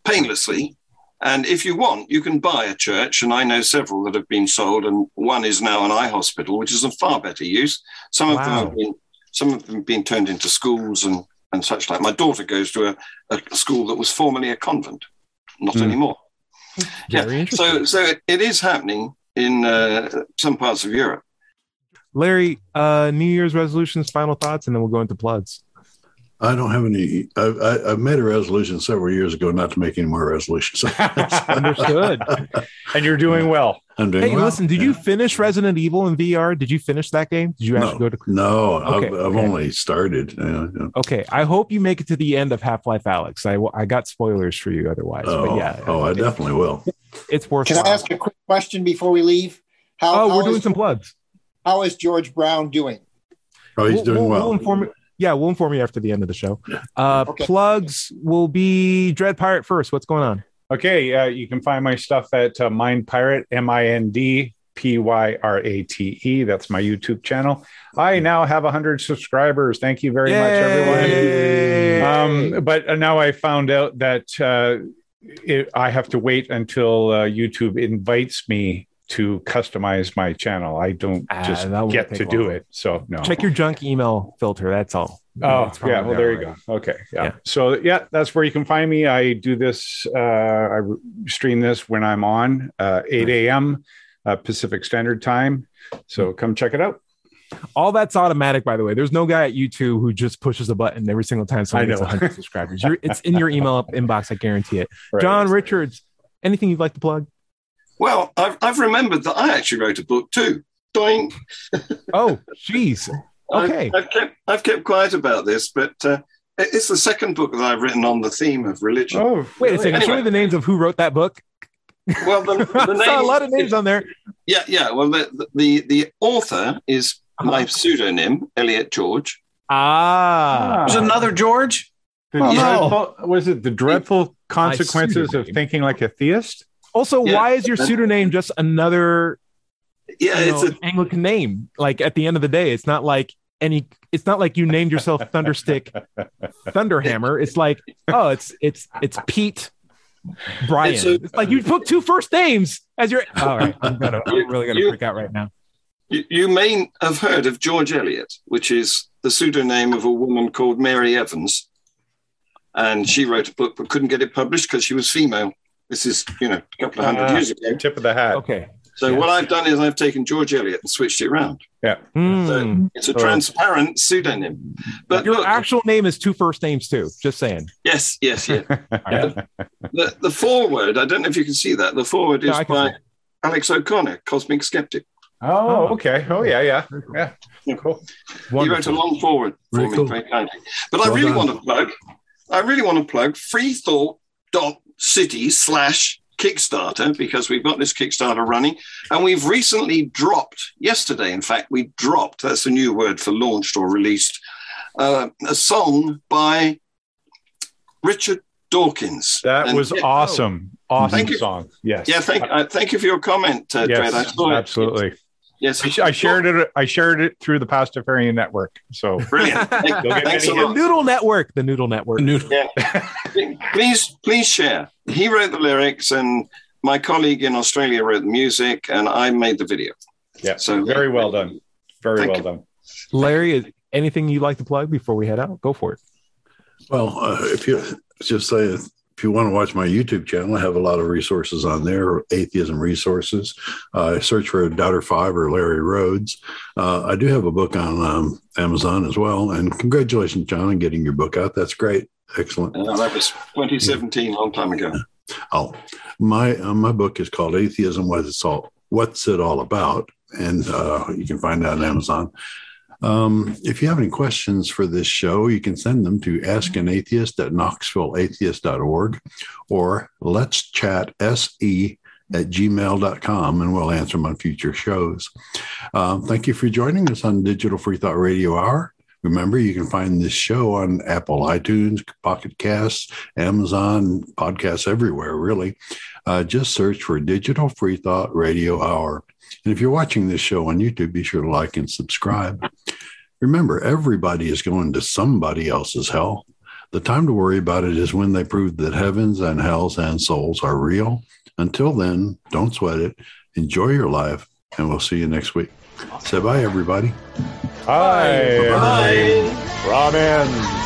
painlessly. And if you want, you can buy a church. And I know several that have been sold, and one is now an eye hospital, which is a far better use. Some of them have been some of them have been turned into schools and, and such like. My daughter goes to a, a school that was formerly a convent, not Hmm. anymore. Very interesting. So so it, it is happening in uh, some parts of Europe. Larry, uh, New Year's resolutions, final thoughts, and then we'll go into plugs. I don't have any. I, I, I've made a resolution several years ago not to make any more resolutions. Understood. and you're doing well. I'm doing well. Hey, well. listen, did you finish Resident Evil in VR? Did you finish that game? Did you actually No, go to no, Okay, I've, I've okay. only started. Yeah, yeah. Okay, I hope you make it to the end of Half Life Alyx. I, I got spoilers for you otherwise, Oh, but yeah, oh, I it- definitely will. it's worth. Can I ask a quick question before we leave? How, Oh, how we're doing is- some plugs. How is George Brown doing? Oh, he's We'll- doing we'll- well. We'll inform you. Yeah, we'll inform you after the end of the show. Uh, Okay. Plugs will be Dread Pirate first. What's going on? Okay, uh, you can find my stuff at uh, Mind Pirate, M I N D P Y R A T E. That's my YouTube channel. I now have 100 subscribers. Thank you very much, everyone. Um, but uh, now I found out that uh, it, I have to wait until uh, YouTube invites me to customize my channel. I don't Ah, just that get take to do it. So no. Check your junk email filter. That's all. Oh, It's probably yeah. Well, there you already. go. Okay. Yeah. Yeah. So, yeah, that's where you can find me. I do this, uh, I stream this when I'm on uh, 8 a.m. Uh, Pacific Standard Time. So come check it out. All that's automatic, by the way. There's no guy at YouTube who just pushes a button every single time someone I gets know. 100 subscribers. You're, it's in your email inbox. I guarantee it. Right. John Richards, anything you'd like to plug? Well, I've, I've remembered that I actually wrote a book too. Doing. Oh, jeez. Okay. I've, I've kept I've kept quiet about this, but uh, it's the second book that I've written on the theme of religion. Oh, Wait a second. Show me Anyway. the names of who wrote that book. Well, the, the I saw a lot of names on there. Yeah, yeah. Well, the the, the author is Uh-huh. my pseudonym, Elliot George. Ah. There's another George. The Oh, no. was it the dreadful consequences of thinking like a theist? Also, Yeah. why is your pseudonym just another Yeah, you it's an Anglican name? Like at the end of the day, it's not like any. It's not like you named yourself Thunderstick Thunderhammer. It's like oh, it's it's it's Pete Brian. It's It's, like you put two first names as your. All right, I'm gonna. I'm really gonna You- freak out right now. You, you may have heard of George Eliot, which is the pseudonym of a woman called Mary Evans. And she wrote a book but couldn't get it published because she was female. This is, you know, a couple of hundred Ah, years ago. Tip of the hat. Okay. So what I've done is I've taken George Eliot and switched it around. Hmm. It's a Oh. transparent pseudonym. But Your look, actual name is two first names too. Just saying. yes, yes, yeah. All right. the, the foreword, I don't know if you can see that. The forward is I can by see Alex O'Connor, Cosmic Skeptic. Oh, okay. Oh, yeah, yeah. Yeah. Cool. He wrote a long forward for Very me cool. very kindly. But I really done. want to plug, I really want to plug freethought.city slash Kickstarter because we've got this Kickstarter running and we've recently dropped, yesterday, in fact, we dropped, that's a new word for launched or released, uh, a song by Richard Dawkins. That And was yeah, awesome. Awesome Thank you. song. Yes. Yeah, thank, uh, thank you for your comment, uh, Dread. I Yes, saw it. Absolutely. Yes, I, sh- I shared it. I shared it through the Pastafarian network. So Brilliant. Thank- You'll get Thanks a The. Noodle Network. The Noodle Network. please please share he wrote the lyrics and my colleague in australia wrote the music and i made the video yeah, So- very well done. Very Thank well you. done. Larry, is anything you'd like to plug before we head out? Go for it. Well, uh, if you just say if you want to watch my YouTube channel, I have a lot of resources on there, atheism resources. Uh, search for Doubter Five or Larry Rhodes. Uh, I do have a book on um, Amazon as well. And congratulations, John, on getting your book out. That's great. Excellent. Uh, that was 2017 long time ago Oh, my uh, my book is called Atheism: What's It's All What's It All About, and uh, you can find that on Amazon. Um, if you have any questions for this show, you can send them to askanatheist an Atheist at KnoxvilleAtheist.org or Let's Chat SE at gmail.com and we'll answer them on future shows. Um, thank you for joining us on Digital Free Thought Radio Hour. Remember, you can find this show on Apple iTunes, Pocket Casts, Amazon, podcasts everywhere, really. Uh, just search for Digital Free Thought Radio Hour. And if you're watching this show on YouTube, be sure to like and subscribe. Remember, everybody is going to somebody else's hell. The time to worry about it is when they prove that heavens and hells and souls are real. Until then, don't sweat it. Enjoy your life, and we'll see you next week. Say bye, everybody. Hi. Bye. Ramen.